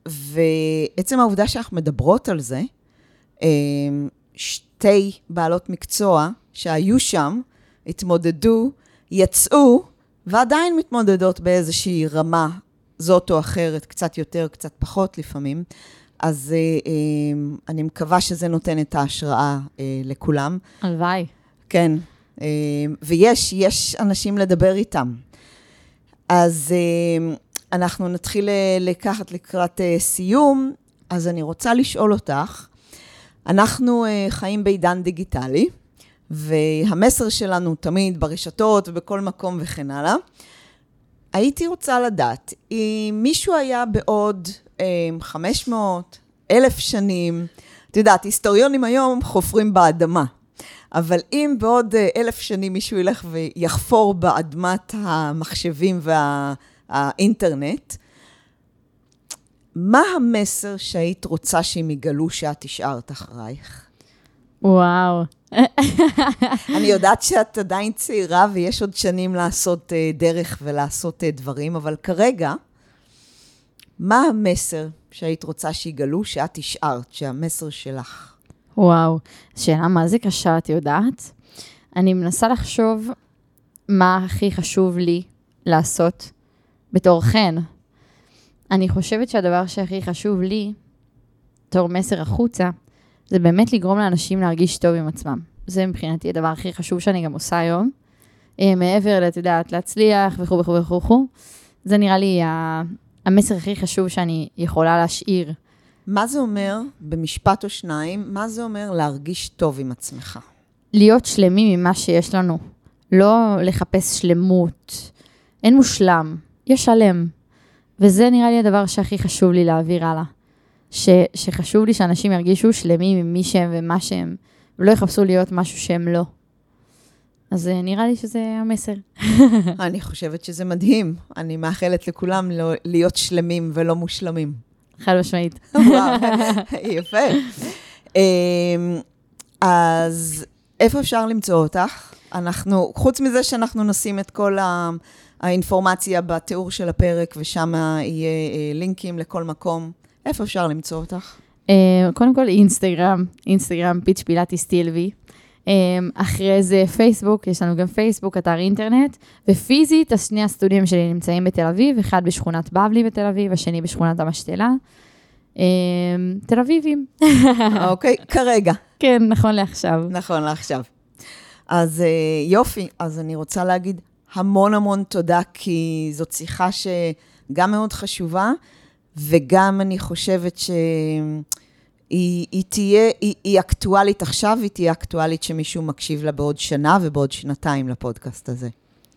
Speaker 2: ועצם העובדה שאנחנו מדברות על זה, אה, שתי בעלות מקצוע שהיו שם, התמודדו, יצאו, ועדיין מתמודדות באיזושהי רמה זאת או אחרת, קצת יותר, קצת פחות לפעמים. אז אה, אה, אני מקווה שזה נותן את ההשראה אה, לכולם.
Speaker 1: הלוואי.
Speaker 2: כן, אה, ויש, יש אנשים לדבר איתם. אז אה, אנחנו נתחיל אה, לקחת לקראת אה, סיום, אז אני רוצה לשאול אותך, אנחנו חיים בעידן דיגיטלי, והמסר שלנו תמיד ברשתות ובכל מקום וכן הלאה. הייתי רוצה לדעת, אם מישהו היה בעוד אה, 500, אלף שנים, את יודעת, היסטוריונים היום חופרים באדמה, אבל אם בעוד אה, אלף שנים מישהו ילך ויחפור באדמת המחשבים והאינטרנט, מה המסר שהיית רוצה שהם יגלו שאת השארת אחרייך?
Speaker 1: וואו.
Speaker 2: אני יודעת שאת עדיין צעירה ויש עוד שנים לעשות uh, דרך ולעשות uh, דברים, אבל כרגע, מה המסר שהיית רוצה שיגלו שאת השארת, שהמסר שלך?
Speaker 1: וואו, שאלה מה זה קשה, את יודעת? אני מנסה לחשוב מה הכי חשוב לי לעשות בתור חן. אני חושבת שהדבר שהכי חשוב לי, בתור מסר החוצה, זה באמת לגרום לאנשים להרגיש טוב עם עצמם. זה מבחינתי הדבר הכי חשוב שאני גם עושה היום. אה, מעבר, את יודעת, להצליח וכו' וכו' וכו'. זה נראה לי המסר הכי חשוב שאני יכולה להשאיר.
Speaker 2: מה זה אומר, במשפט או שניים, מה זה אומר להרגיש טוב עם עצמך?
Speaker 1: להיות שלמים ממה שיש לנו. לא לחפש שלמות. אין מושלם, יש שלם. וזה נראה לי הדבר שהכי חשוב לי להעביר הלאה. ש, שחשוב לי שאנשים ירגישו שלמים עם מי שהם ומה שהם, ולא יחפשו להיות משהו שהם לא. אז אה, נראה לי שזה המסר.
Speaker 2: אני חושבת שזה מדהים. אני מאחלת לכולם לא- להיות שלמים ולא מושלמים.
Speaker 1: חד משמעית.
Speaker 2: יפה. אמ, אז איפה אפשר למצוא אותך? אנחנו, חוץ מזה שאנחנו נשים את כל ה- האינפורמציה בתיאור של הפרק, ושם יהיה אה, לינקים לכל מקום, איפה אפשר למצוא אותך?
Speaker 1: אה, קודם כל אינסטגרם, אינסטגרם פיץ' פילאטיס טילבי. אה, אחרי זה פייסבוק, יש לנו גם פייסבוק, אתר אינטרנט, ופיזית, אז שני הסטודיו שלי נמצאים בתל אביב, אחד בשכונת בבלי בתל אביב, השני בשכונת המשתלה. אה, תל אביבים.
Speaker 2: אוקיי, כרגע,
Speaker 1: כן, נכון לעכשיו.
Speaker 2: נכון לעכשיו. אז אה, יופי, אז אני רוצה להגיד המון המון תודה, כי זאת שיחה שגם מאוד חשובה, וגם אני חושבת שהיא היא תהיה, היא, היא אקטואלית עכשיו, היא תהיה אקטואלית שמישהו מקשיב לה בעוד שנה ובעוד שנתיים לפודקאסט הזה.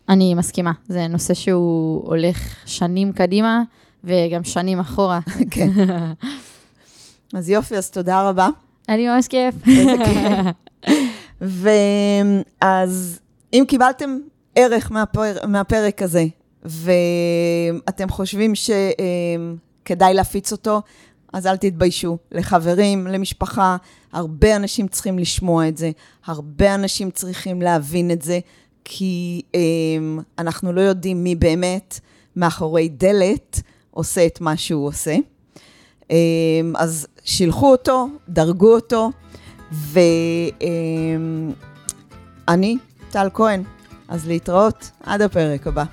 Speaker 1: אני מסכימה, זה נושא שהוא הולך שנים קדימה, וגם שנים אחורה.
Speaker 2: כן. אז יופי, אז תודה רבה.
Speaker 1: לי ממש
Speaker 2: כיף. ואז אם קיבלתם ערך מהפר, מהפרק הזה, ואתם חושבים שכדאי להפיץ אותו, אז אל תתביישו. לחברים, למשפחה, הרבה אנשים צריכים לשמוע את זה, הרבה אנשים צריכים להבין את זה, כי הם, אנחנו לא יודעים מי באמת מאחורי דלת עושה את מה שהוא עושה. אמ, אז שילחו אותו, דרגו אותו, ואני, טל כהן, אז להתראות עד הפרק הבא.